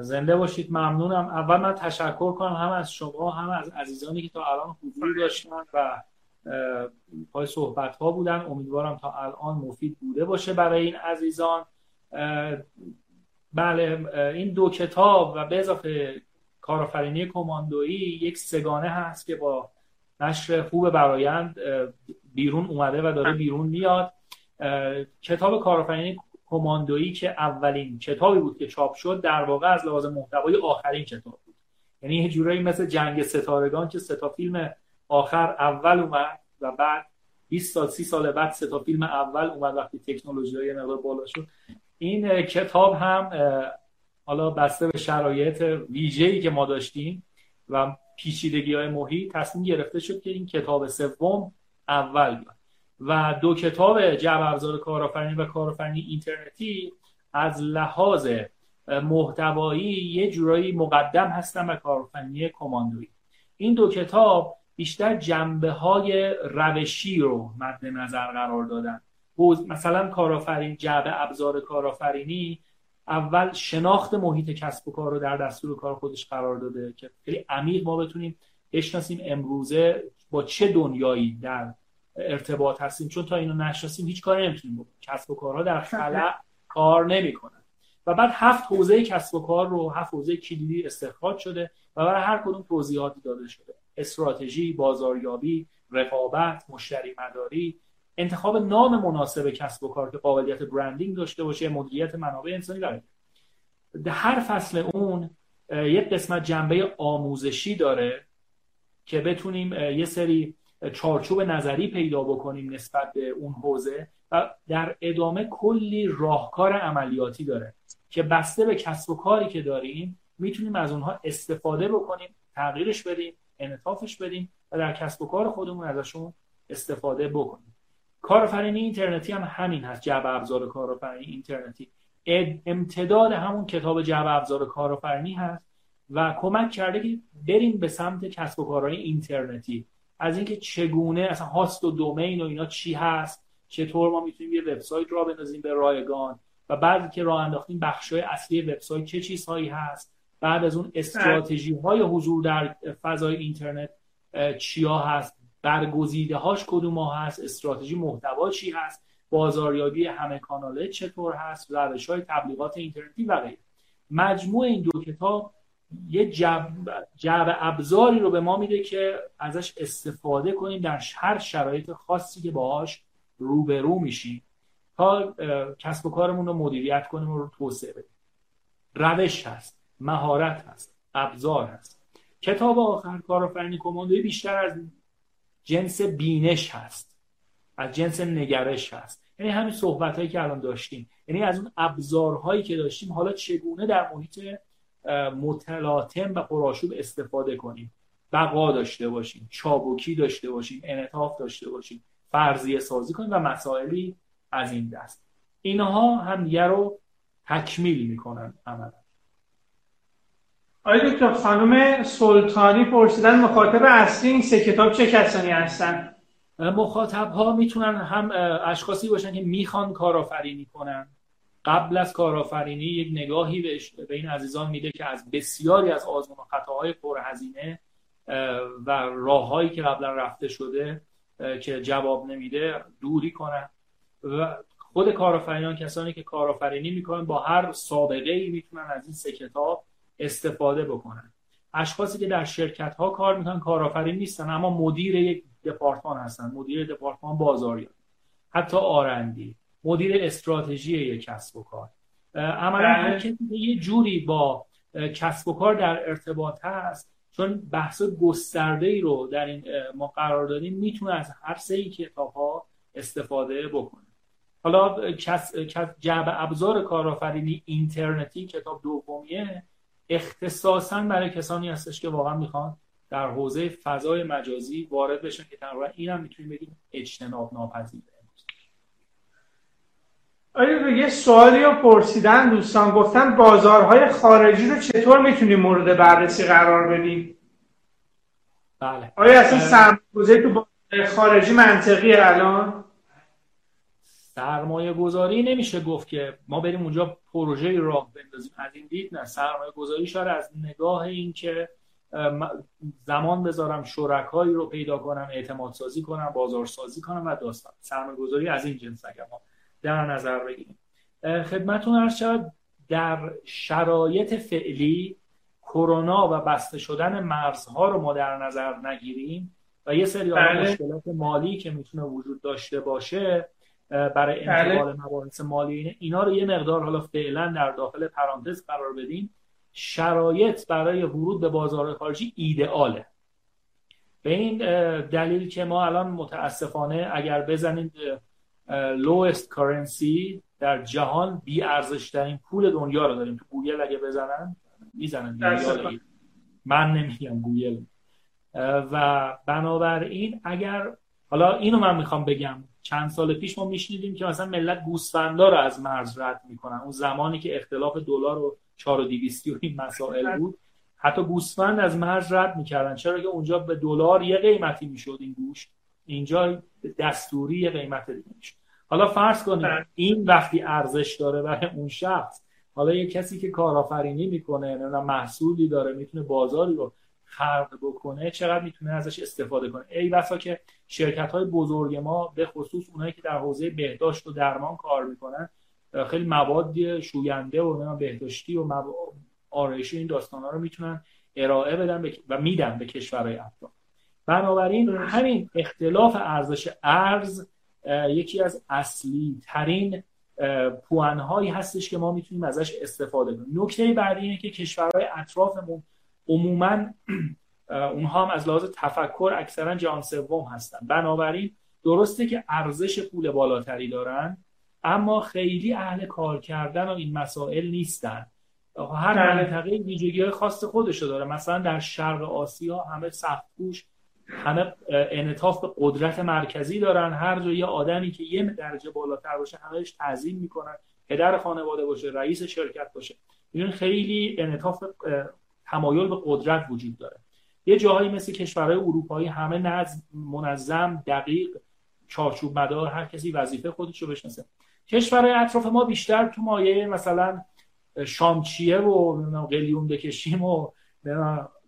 [SPEAKER 2] زنده باشید. ممنونم. اول من تشکر کنم هم از شما هم از عزیزانی که تا الان حضور داشتن و پای صحبت ها بودن. امیدوارم تا الان مفید بوده باشه برای این عزیزان. بله این دو کتاب و به اضافه کارآفرینی کماندویی یک سگانه هست که با نشر خوب برایند بیرون اومده و داره بیرون میاد. کتاب کارآفرینی کماندویی که اولین کتابی بود که چاپ شد در واقع از لحاظ محتوای آخرین کتاب بود. یعنی یه جورایی مثل جنگ ستارگان که سه فیلم آخر اول اومد و بعد 20 سال 30 سال بعد سه فیلم اول اومد وقتی تکنولوژی های مقدار بالا شد. این کتاب هم حالا بسته به شرایط ویژه‌ای که ما داشتیم و پیچیدگی های محیط تصمیم گرفته شد که این کتاب سوم اول بیاد. و دو کتاب جعب ابزار کارآفرینی و کارآفرینی اینترنتی از لحاظ محتوایی یه جورایی مقدم هستن به کارآفرینی کماندویی. این دو کتاب بیشتر جنبه های روشی رو مد نظر قرار دادن. مثلا کارآفرین جعبه ابزار کارآفرینی اول شناخت محیط کسب و کار رو در دستور کار خودش قرار داده که خیلی عمیق ما بتونیم بشناسیم امروزه با چه دنیایی در ارتباط هستیم. چون تا اینو نشناسیم هیچ کاری نمی‌تونیم بکنیم. کسب و کارها در خلع کار نمی‌کنن. و بعد هفت حوزه کسب و کار رو هفت حوزه کلیدی استخراج شده و برای هر کدوم توضیحاتی داده شده. استراتژی بازاریابی رقابت مشتری مداری. انتخاب نام مناسب کسب و کار که قابلیت برندینگ داشته باشه مدیریت منابع انسانی در هر فصل اون یک قسمت جنبه آموزشی داره که بتونیم یه سری چارچوب نظری پیدا بکنیم نسبت به اون حوزه و در ادامه کلی راهکار عملیاتی داره که بسته به کسب و کاری که داریم می‌تونیم از اونها استفاده بکنیم تغییرش بدیم انعطافش بدیم و در کسب و کار خودمون ازشون استفاده بکنیم. کارآفرینی اینترنتی هم همین هست جعبه ابزار کارآفرینی اینترنتی. امتداد همون کتاب جعبه ابزار کارآفرینی هست و کمک کرده که بریم به سمت کسب و کارهای اینترنتی. از اینکه چگونه اصلا هاست و دومین و اینا چی هست چطور ما می‌تونیم یه وبسایت را بندازیم به رایگان و بعد که راه انداختیم بخشای اصلی وبسایت چه چیزهایی هست بعد از اون استراتژی های حضور در فضای اینترنت چیا هست برگزیده هاش کدوم ها هست استراتژی محتوا چی هست بازاریابی همه کاناله چطور هست روش های تبلیغات اینترنتی و غیره. مجموع این دو کتاب یه جعب ابزاری رو به ما میده که ازش استفاده کنیم در هر شرایط خاصی که باهاش روبرو میشیم. تا کسب و کارمون رو مدیریت کنیم و رو توسعه بدیم. روش هست مهارت هست ابزار هست. کتاب آخر کارآفرینی کماندوی بیشتر از جنس بینش هست. از جنس نگرش هست. یعنی همین صحبت هایی که الان داشتیم. یعنی از اون ابزارهایی که داشتیم حالا چگونه در محیط متلاطم و پرآشوب استفاده کنیم. بقا داشته باشیم چابکی داشته باشیم انعطاف داشته باشیم فرضیه سازی کنیم و مسائلی از این دست. اینها هم دیگه رو تکمیل می‌کنن عملا.
[SPEAKER 1] آیا دکتر خانم سلطانی پرسیدن مخاطب اصلی این سه کتاب چه کسانی هستن؟
[SPEAKER 2] مخاطب ها می‌تونن هم اشخاصی باشن که می‌خوان کارآفرینی کنن. قبل از کارآفرینی یک نگاهی به این عزیزان میده که از بسیاری از آزمون و خطاهای پرهزینه و راههایی که قبلا رفته شده که جواب نمیده دوری کنن. و خود کارآفرینان کسانی که کارآفرینی می‌کنن با هر سابقه ای می‌تونن از این سه کتاب استفاده بکنن. اشخاصی که در شرکت ها کار می‌کنن کارآفرین نیستن اما مدیر یک دپارتمان هستن. مدیر دپارتمان بازاریابی حتی آرندی مدیر استراتژی یک کسب و کار. عملا هر بله. کسی یه جوری با کسب و کار در ارتباط هست چون بحث گسترده ای رو در این ما قرار دادیم می‌تونه از هر سه کتاب ها استفاده بکنه. حالا کس، جعب ابزار کارآفرینی اینترنتی کتاب دومیه اختصاصا برای کسانی هستش که واقعا می‌خوان در حوزه فضای مجازی وارد بشن که تقریبا این هم می‌تونیم بگیم اجتناب ناپذیره.
[SPEAKER 1] آیا یه سوالی رو پرسیدن دوستان گفتن بازارهای خارجی رو چطور می‌تونیم مورد بررسی قرار بدیم؟
[SPEAKER 2] بله.
[SPEAKER 1] آیا اصلا سرمایه تو بازار خارجی منطقیه الان؟
[SPEAKER 2] سرمایه گذاری نمیشه گفت که ما بریم اونجا پروژه راه بندازیم. از این دید نه. سرمایه گذاری شده از نگاه این که زمان بذارم شرکایی رو پیدا کنم اعتماد سازی کنم بازار سازی کنم و داستان. سرمایه گذاری از این جنس اگر ما در نظر بگیریم خدمتون هر شد در شرایط فعلی کرونا و بسته شدن مرزها رو ما در نظر نگیریم و یه سری بله. مشکلات مالی که می‌تونه وجود داشته باشه برای بله. انتقال مباحث مالی اینا رو یه مقدار حالا فعلا در داخل پرانتز قرار بدیم شرایط برای ورود به بازار خارجی ایدئاله به این دلیل که ما الان متاسفانه اگر بزنید lowest currency در جهان بی ارزش ترین پول دنیا رو داریم. تو گوگل اگه بزنن می‌زنن. من نمیگم گوگل. و بنابراین اگر حالا اینو من می‌خوام بگم. چند سال پیش ما میشنیدیم که مثلا ملت گوسفندا رو از مرز رد می‌کنن. اون زمانی که اختلاف دلار و 4 و 200 و این مسائل بود حتی گوسفند از مرز رد می‌کردن. چرا که اونجا به دلار یه قیمتی می‌شد این گوشت. اینجا دستوری یه قیمت دیگه می‌شد. حالا فرض کنید بله. این وقتی ارزش داره برای اون شخص حالا یه کسی که کارآفرینی می‌کنه نه محصولی داره می‌تونه بازاری رو خلق بکنه چقدر می‌تونه ازش استفاده کنه؟ ای بسا که شرکت های بزرگ ما به خصوص اونایی که در حوزه بهداشت و درمان کار می‌کنن خیلی مواد شوینده و بهداشتی و آرایشی این داستان ها رو می‌تونن ارائه بدن و میدن به کشورهای اطراف بنابراین همین اختلاف ارزش ارز یکی از اصلی ترین پوانهایی هستش که ما می‌تونیم ازش استفاده کنیم. نکته بعدی اینه که کشورهای اطرافمون عموما اونها هم از لحاظ تفکر اکثرا جهان سوم هستن. بنابراین درسته که ارزش پول بالاتری دارن اما خیلی اهل کار کردن و این مسائل نیستن. هر. منطقه ویژگی خاص خودشو داره. مثلا در شرق آسیا همه سختگوش همه انطاف به قدرت مرکزی دارن. هر جا یه آدمی که یه درجه بالاتر باشه همهش تعظیم می‌کنن. پدر خانواده باشه رئیس شرکت باشه. این خیلی انطاف تمایل به قدرت وجود داره. یه جاهایی مثل کشورهای اروپایی همه نظم منظم دقیق چارچوب مدار هر کسی وظیفه خودش رو بشناسه. کشورهای اطراف ما بیشتر تو مایه مثلا شامچیه و قلیون بکشیم و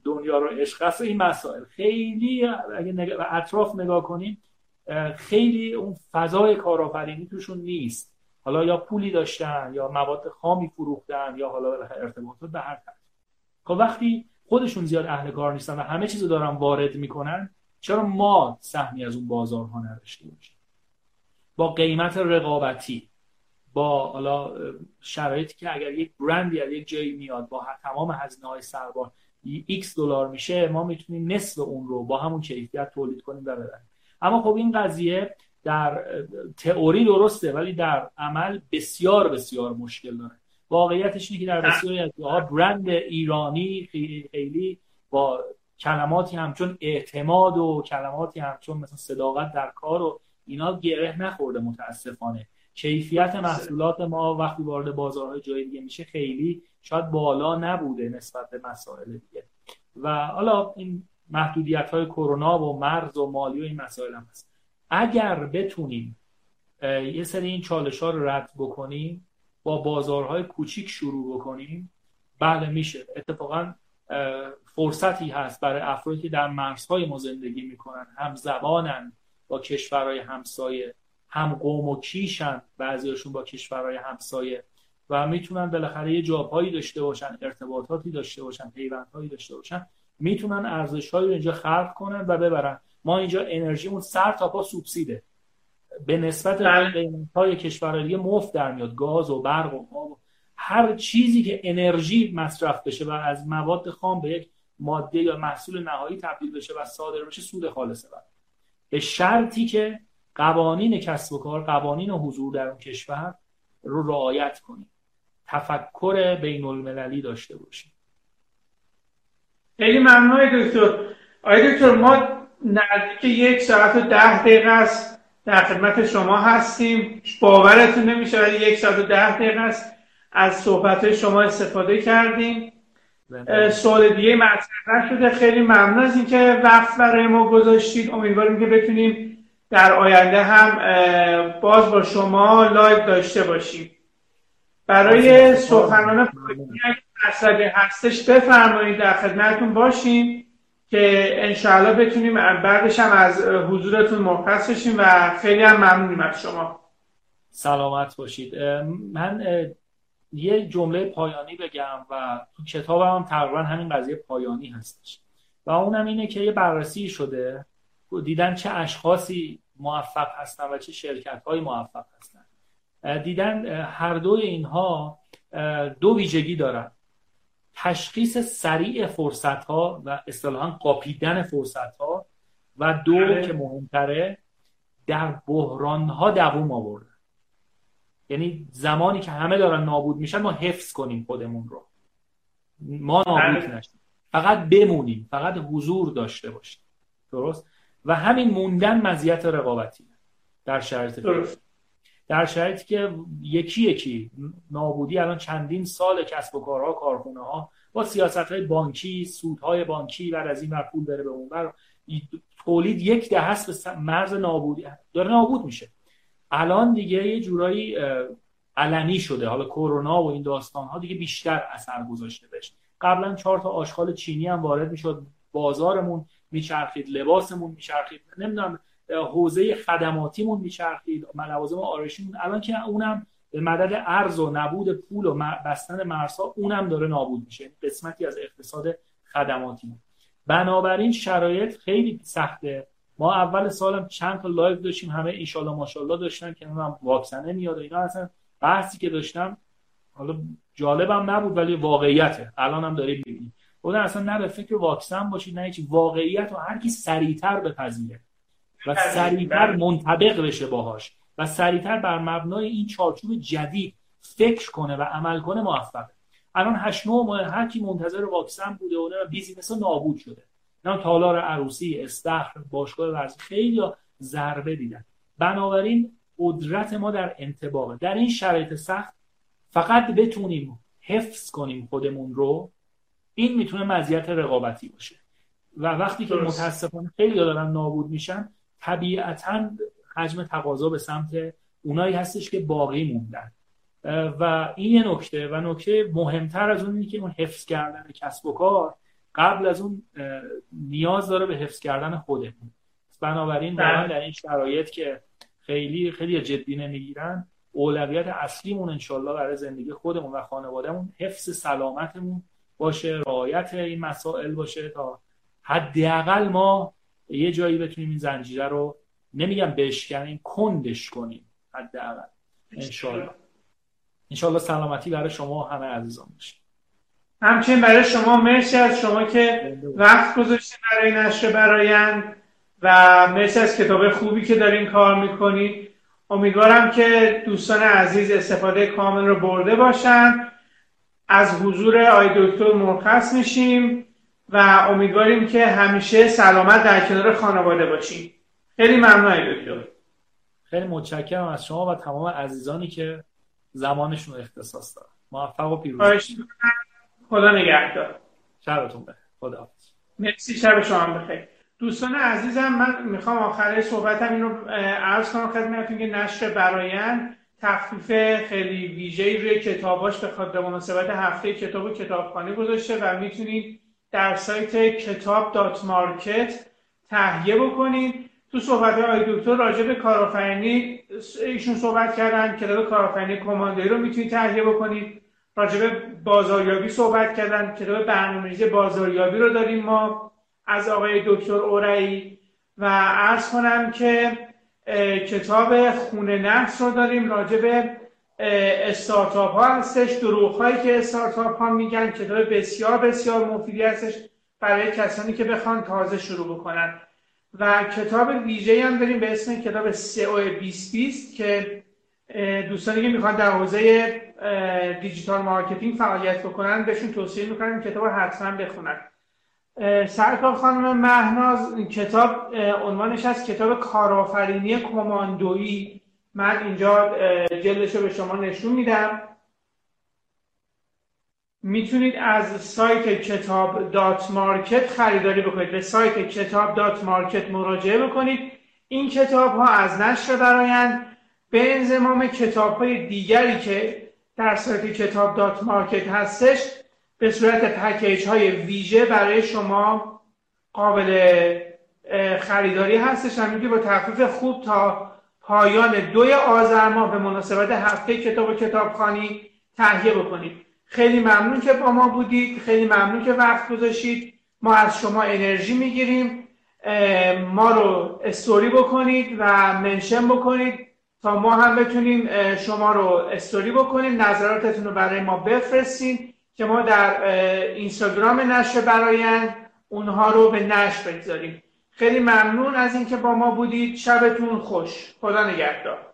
[SPEAKER 2] دنیا رو عشق. است این مسائل. خیلی اگه اطراف نگاه کنیم خیلی اون فضای کارآفرینی توشون نیست. حالا یا پولی داشتن یا مواد خامی فروختن یا حالا ارتباطات به هر طرف. خب وقتی خودشون زیاد اهل کار نیستن و همه چیزو دارن وارد می‌کنن چرا ما سهمی از اون بازارها نداشته باشیم؟ با قیمت رقابتی با حالا شرایطی که اگر یک برندی از یک جایی میاد با تمام هزینه های سربار x دلار میشه ما می‌تونیم نصف اون رو با همون کیفیت تولید کنیم و ببریم. اما خب این قضیه در تئوری درسته ولی در عمل بسیار بسیار مشکل داره. واقعیتش اینه که در بسیاری از برند ایرانی خیلی با کلماتی همچون اعتماد و کلماتی همچون مثلا صداقت در کار و اینا گره نخورده متاسفانه. کیفیت محصولات ما وقتی وارد بازارهای جای دیگه میشه خیلی شاید بالا نبوده نسبت به مسائل دیگه. و حالا این محدودیت های کرونا و مرز و مالی و این مسائل هم هست. اگر بتونیم یه سری این چالش ها رو رد بکنیم با بازارهای کوچیک شروع بکنیم بله میشه. اتفاقا فرصتی هست برای افرادی که در مرزهای ما زندگی می‌کنن هم زبانن با کشورهای همسایه. هم قوم و کیشن بعضیشون با کشورهای همسایه. و می‌تونن بالاخره یه جابهایی داشته باشن ارتباطاتی داشته باشن پیوندهایی داشته باشن. می‌تونن ارزشهایی رو اینجا خلق کنن و ببرن. ما اینجا انرژیمون سر تا پا سوبسیده. به نسبت بله. های کشورهای دیگه مفت در میاد. گاز و برق و آب هر چیزی که انرژی مصرف بشه و از مواد خام به یک ماده یا محصول نهایی تبدیل بشه و صادر بشه سود خالصه. بر به شرطی که قوانین کسب و کار قوانین حضور در اون کشور رو رعایت کنیم. تفکر بین المللی داشته باشیم.
[SPEAKER 1] خیلی ممنون دکتر. آقای دکتر ما نزدیک یک ساعت و ده دقیقه است. در خدمت شما هستیم. باورتون نمیشه ولی یک ساعت و ده دقیقه است. از صحبت شما استفاده کردیم. سوال دیگه مطرح شده خیلی ممنون از اینکه وقت برای ما گذاشتید. امیدواریم که بتونیم در آینده هم باز با شما لایو داشته باشیم. برای سخنان مسئله هستش بفرمایید در خدمتتون باشیم که انشاءالله بتونیم بعدش هم از حضورتون مرخص بشیم و خیلی هم ممنونیم از شما.
[SPEAKER 2] سلامت باشید. من یه جمله پایانی بگم و تو کتابم هم تقریبا همین قضیه پایانی هستش. و اونم اینه که یه بررسی شده. دیدن چه اشخاصی موفق هستن و چه شرکت های موفق هستن. دیدن هر دوی اینها دو ویژگی دارن. تشخیص سریع فرصت ها و اصطلاحا قاپیدن فرصت ها و دو بله. که مهمتره در بحران ها دووم آوردن. یعنی زمانی که همه دارن نابود میشن ما حفظ کنیم خودمون رو. ما نابود بله. نشیم. فقط بمونیم. فقط حضور داشته باشیم. درست؟ و همین موندن مزیت رقابتی در شرایط در شرایطی که یکی یکی نابودی الان چندین سال کسب و کارها کارخونه ها با سیاست های بانکی سودهای بانکی و از این ور پول بره به اون بر تولید یک ده هست به مرز نابودی داره نابود میشه. الان دیگه یه جورایی علنی شده. حالا کرونا و این داستان ها دیگه بیشتر اثر گذاشته بشه قبلا چهار تا آشغال چینی هم وارد می‌شد بازارمون. میچرخید لباسمون میچرخید نمی‌دونم حوزه خدماتیمون میچرخید لوازم آرایشیمون. الان که اونم به مدد ارز و نبود پول و بستن مرزها اونم داره نابود میشه. قسمتی از اقتصاد خدماتیمون بنابراین شرایط خیلی سخته. ما اول سالم چند تا live داشتیم همه ایشالا ماشاءالله داشتن که من واکسنه میاد و اینا اصلا بحثی که داشتم حالا جالبم نبود ولی واقعیته. الان هم داریم می‌بینیم. خدا اصلا نه به فکر واکسن باشید نه هیچ واقعیت و هر کی سریعتر بپذیره و سریعتر. منطبق بشه باهاش و سریعتر بر مبنای این چارچوب جدید فکر کنه و عمل کنه موفقه. الان 8 ماه هر کی منتظر واکسن بوده و بیزینس نابود شده. نه تالار عروسی استخر باشگاه ورزشی خیلی ضربه دیدن. بنابراین قدرت ما در انتباقه در این شرایط سخت فقط بتونیم حفظ کنیم خودمون رو این می‌تونه مزیت رقابتی باشه. و وقتی که متاسفانه خیلی دارن نابود میشن طبیعتا حجم تقاضا به سمت اونایی هستش که باقی موندن. و این یه نکته. و نکته مهمتر از اون اینه که اون حفظ کردن کسب و کار قبل از اون نیاز داره به حفظ کردن خودمون. بنابراین بله. در این شرایط که خیلی خیلی جدی نمی‌گیرن اولویت اصلیمون انشالله برای زندگی خودمون و خانوادهمون حفظ سلامتمون باشه رعایت این مسائل باشه تا حداقل ما یه جایی بتونیم این زنجیره رو نمیگم بشکنیم کندش کنیم حداقل. انشالله. انشالله سلامتی برای شما همه عزیزان باشه.
[SPEAKER 1] همچنین برای شما مرسی از شما که وقت گذاشتید برای نشر برایند و مرسی از کتاب خوبی که دارین کار می‌کنید امیدوارم که دوستان عزیز استفاده کامل رو برده باشن از حضور آی دکتر مرخص میشیم و امیدواریم که همیشه سلامت در کنار خانواده باشیم. خیلی ممنون آی دکتر.
[SPEAKER 2] خیلی متشکرم از شما و تمام عزیزانی که زمانشون اختصاص دارن موفق و پیروز.
[SPEAKER 1] خدا نگهدار.
[SPEAKER 2] شبتون بخیر. خدا
[SPEAKER 1] مرسی. شب شما بخیر. دوستان عزیزم من می‌خوام آخر صحبتم این رو عرض کنم خدمتتون که نشر برایند تخفیف خیلی ویژه‌ای روی کتاباش به خاطر مناسبت هفته کتاب و کتابخانه گذاشته و می‌تونید در سایت کتاب دات مارکت تهیه بکنید. تو صحبت های دکتر راجع به کارآفرینی ایشون صحبت کردن کتاب کارآفرینی کماندویی رو می‌تونید تهیه بکنید. راجع به بازاریابی صحبت کردن کتاب برنامه‌ریزی بازاریابی رو داریم ما. از آقای دکتر اورایی و عرض کنم که کتاب خونه نفس رو داریم راجع به استارتاپ ها هستش دروغ هایی که استارتاپ ها میگن کتاب بسیار بسیار مفیدی هستش برای کسانی که بخوان تازه شروع بکنن. و کتاب ویژه هم داریم به اسم کتاب SEO 2020 که دوستانی که می‌خوان در حوزه digital marketing فعالیت بکنن بهشون توصیه می‌کنم کتاب حتما بخونن. سرکار خانم مهناز کتاب عنوانش هست کتاب کارآفرینی کماندویی. من اینجا جلدش رو به شما نشون میدم. می‌تونید از سایت کتاب dot market خریداری بکنید. به سایت کتاب dot market مراجعه بکنید. این کتاب ها از نشر برآیند به انضمام کتاب های دیگری که در سایت کتاب dot market هستش به صورت package های ویژه برای شما قابل خریداری هستش. همینجوری با تخفیف خوب تا پایان دوی آذر ماه به مناسبت هفته کتاب و کتابخانی تهیه بکنید. خیلی ممنون که با ما بودید. خیلی ممنون که وقت گذاشتید. ما از شما انرژی می‌گیریم. ما رو استوری بکنید و منشن بکنید تا ما هم بتونیم شما رو استوری بکنیم. نظراتتون رو برای ما بفرستین. که ما در اینستاگرام نشر برایند اونها رو به نشر بگذاریم. خیلی ممنون از اینکه با ما بودید. شبتون خوش. خدا نگهدار.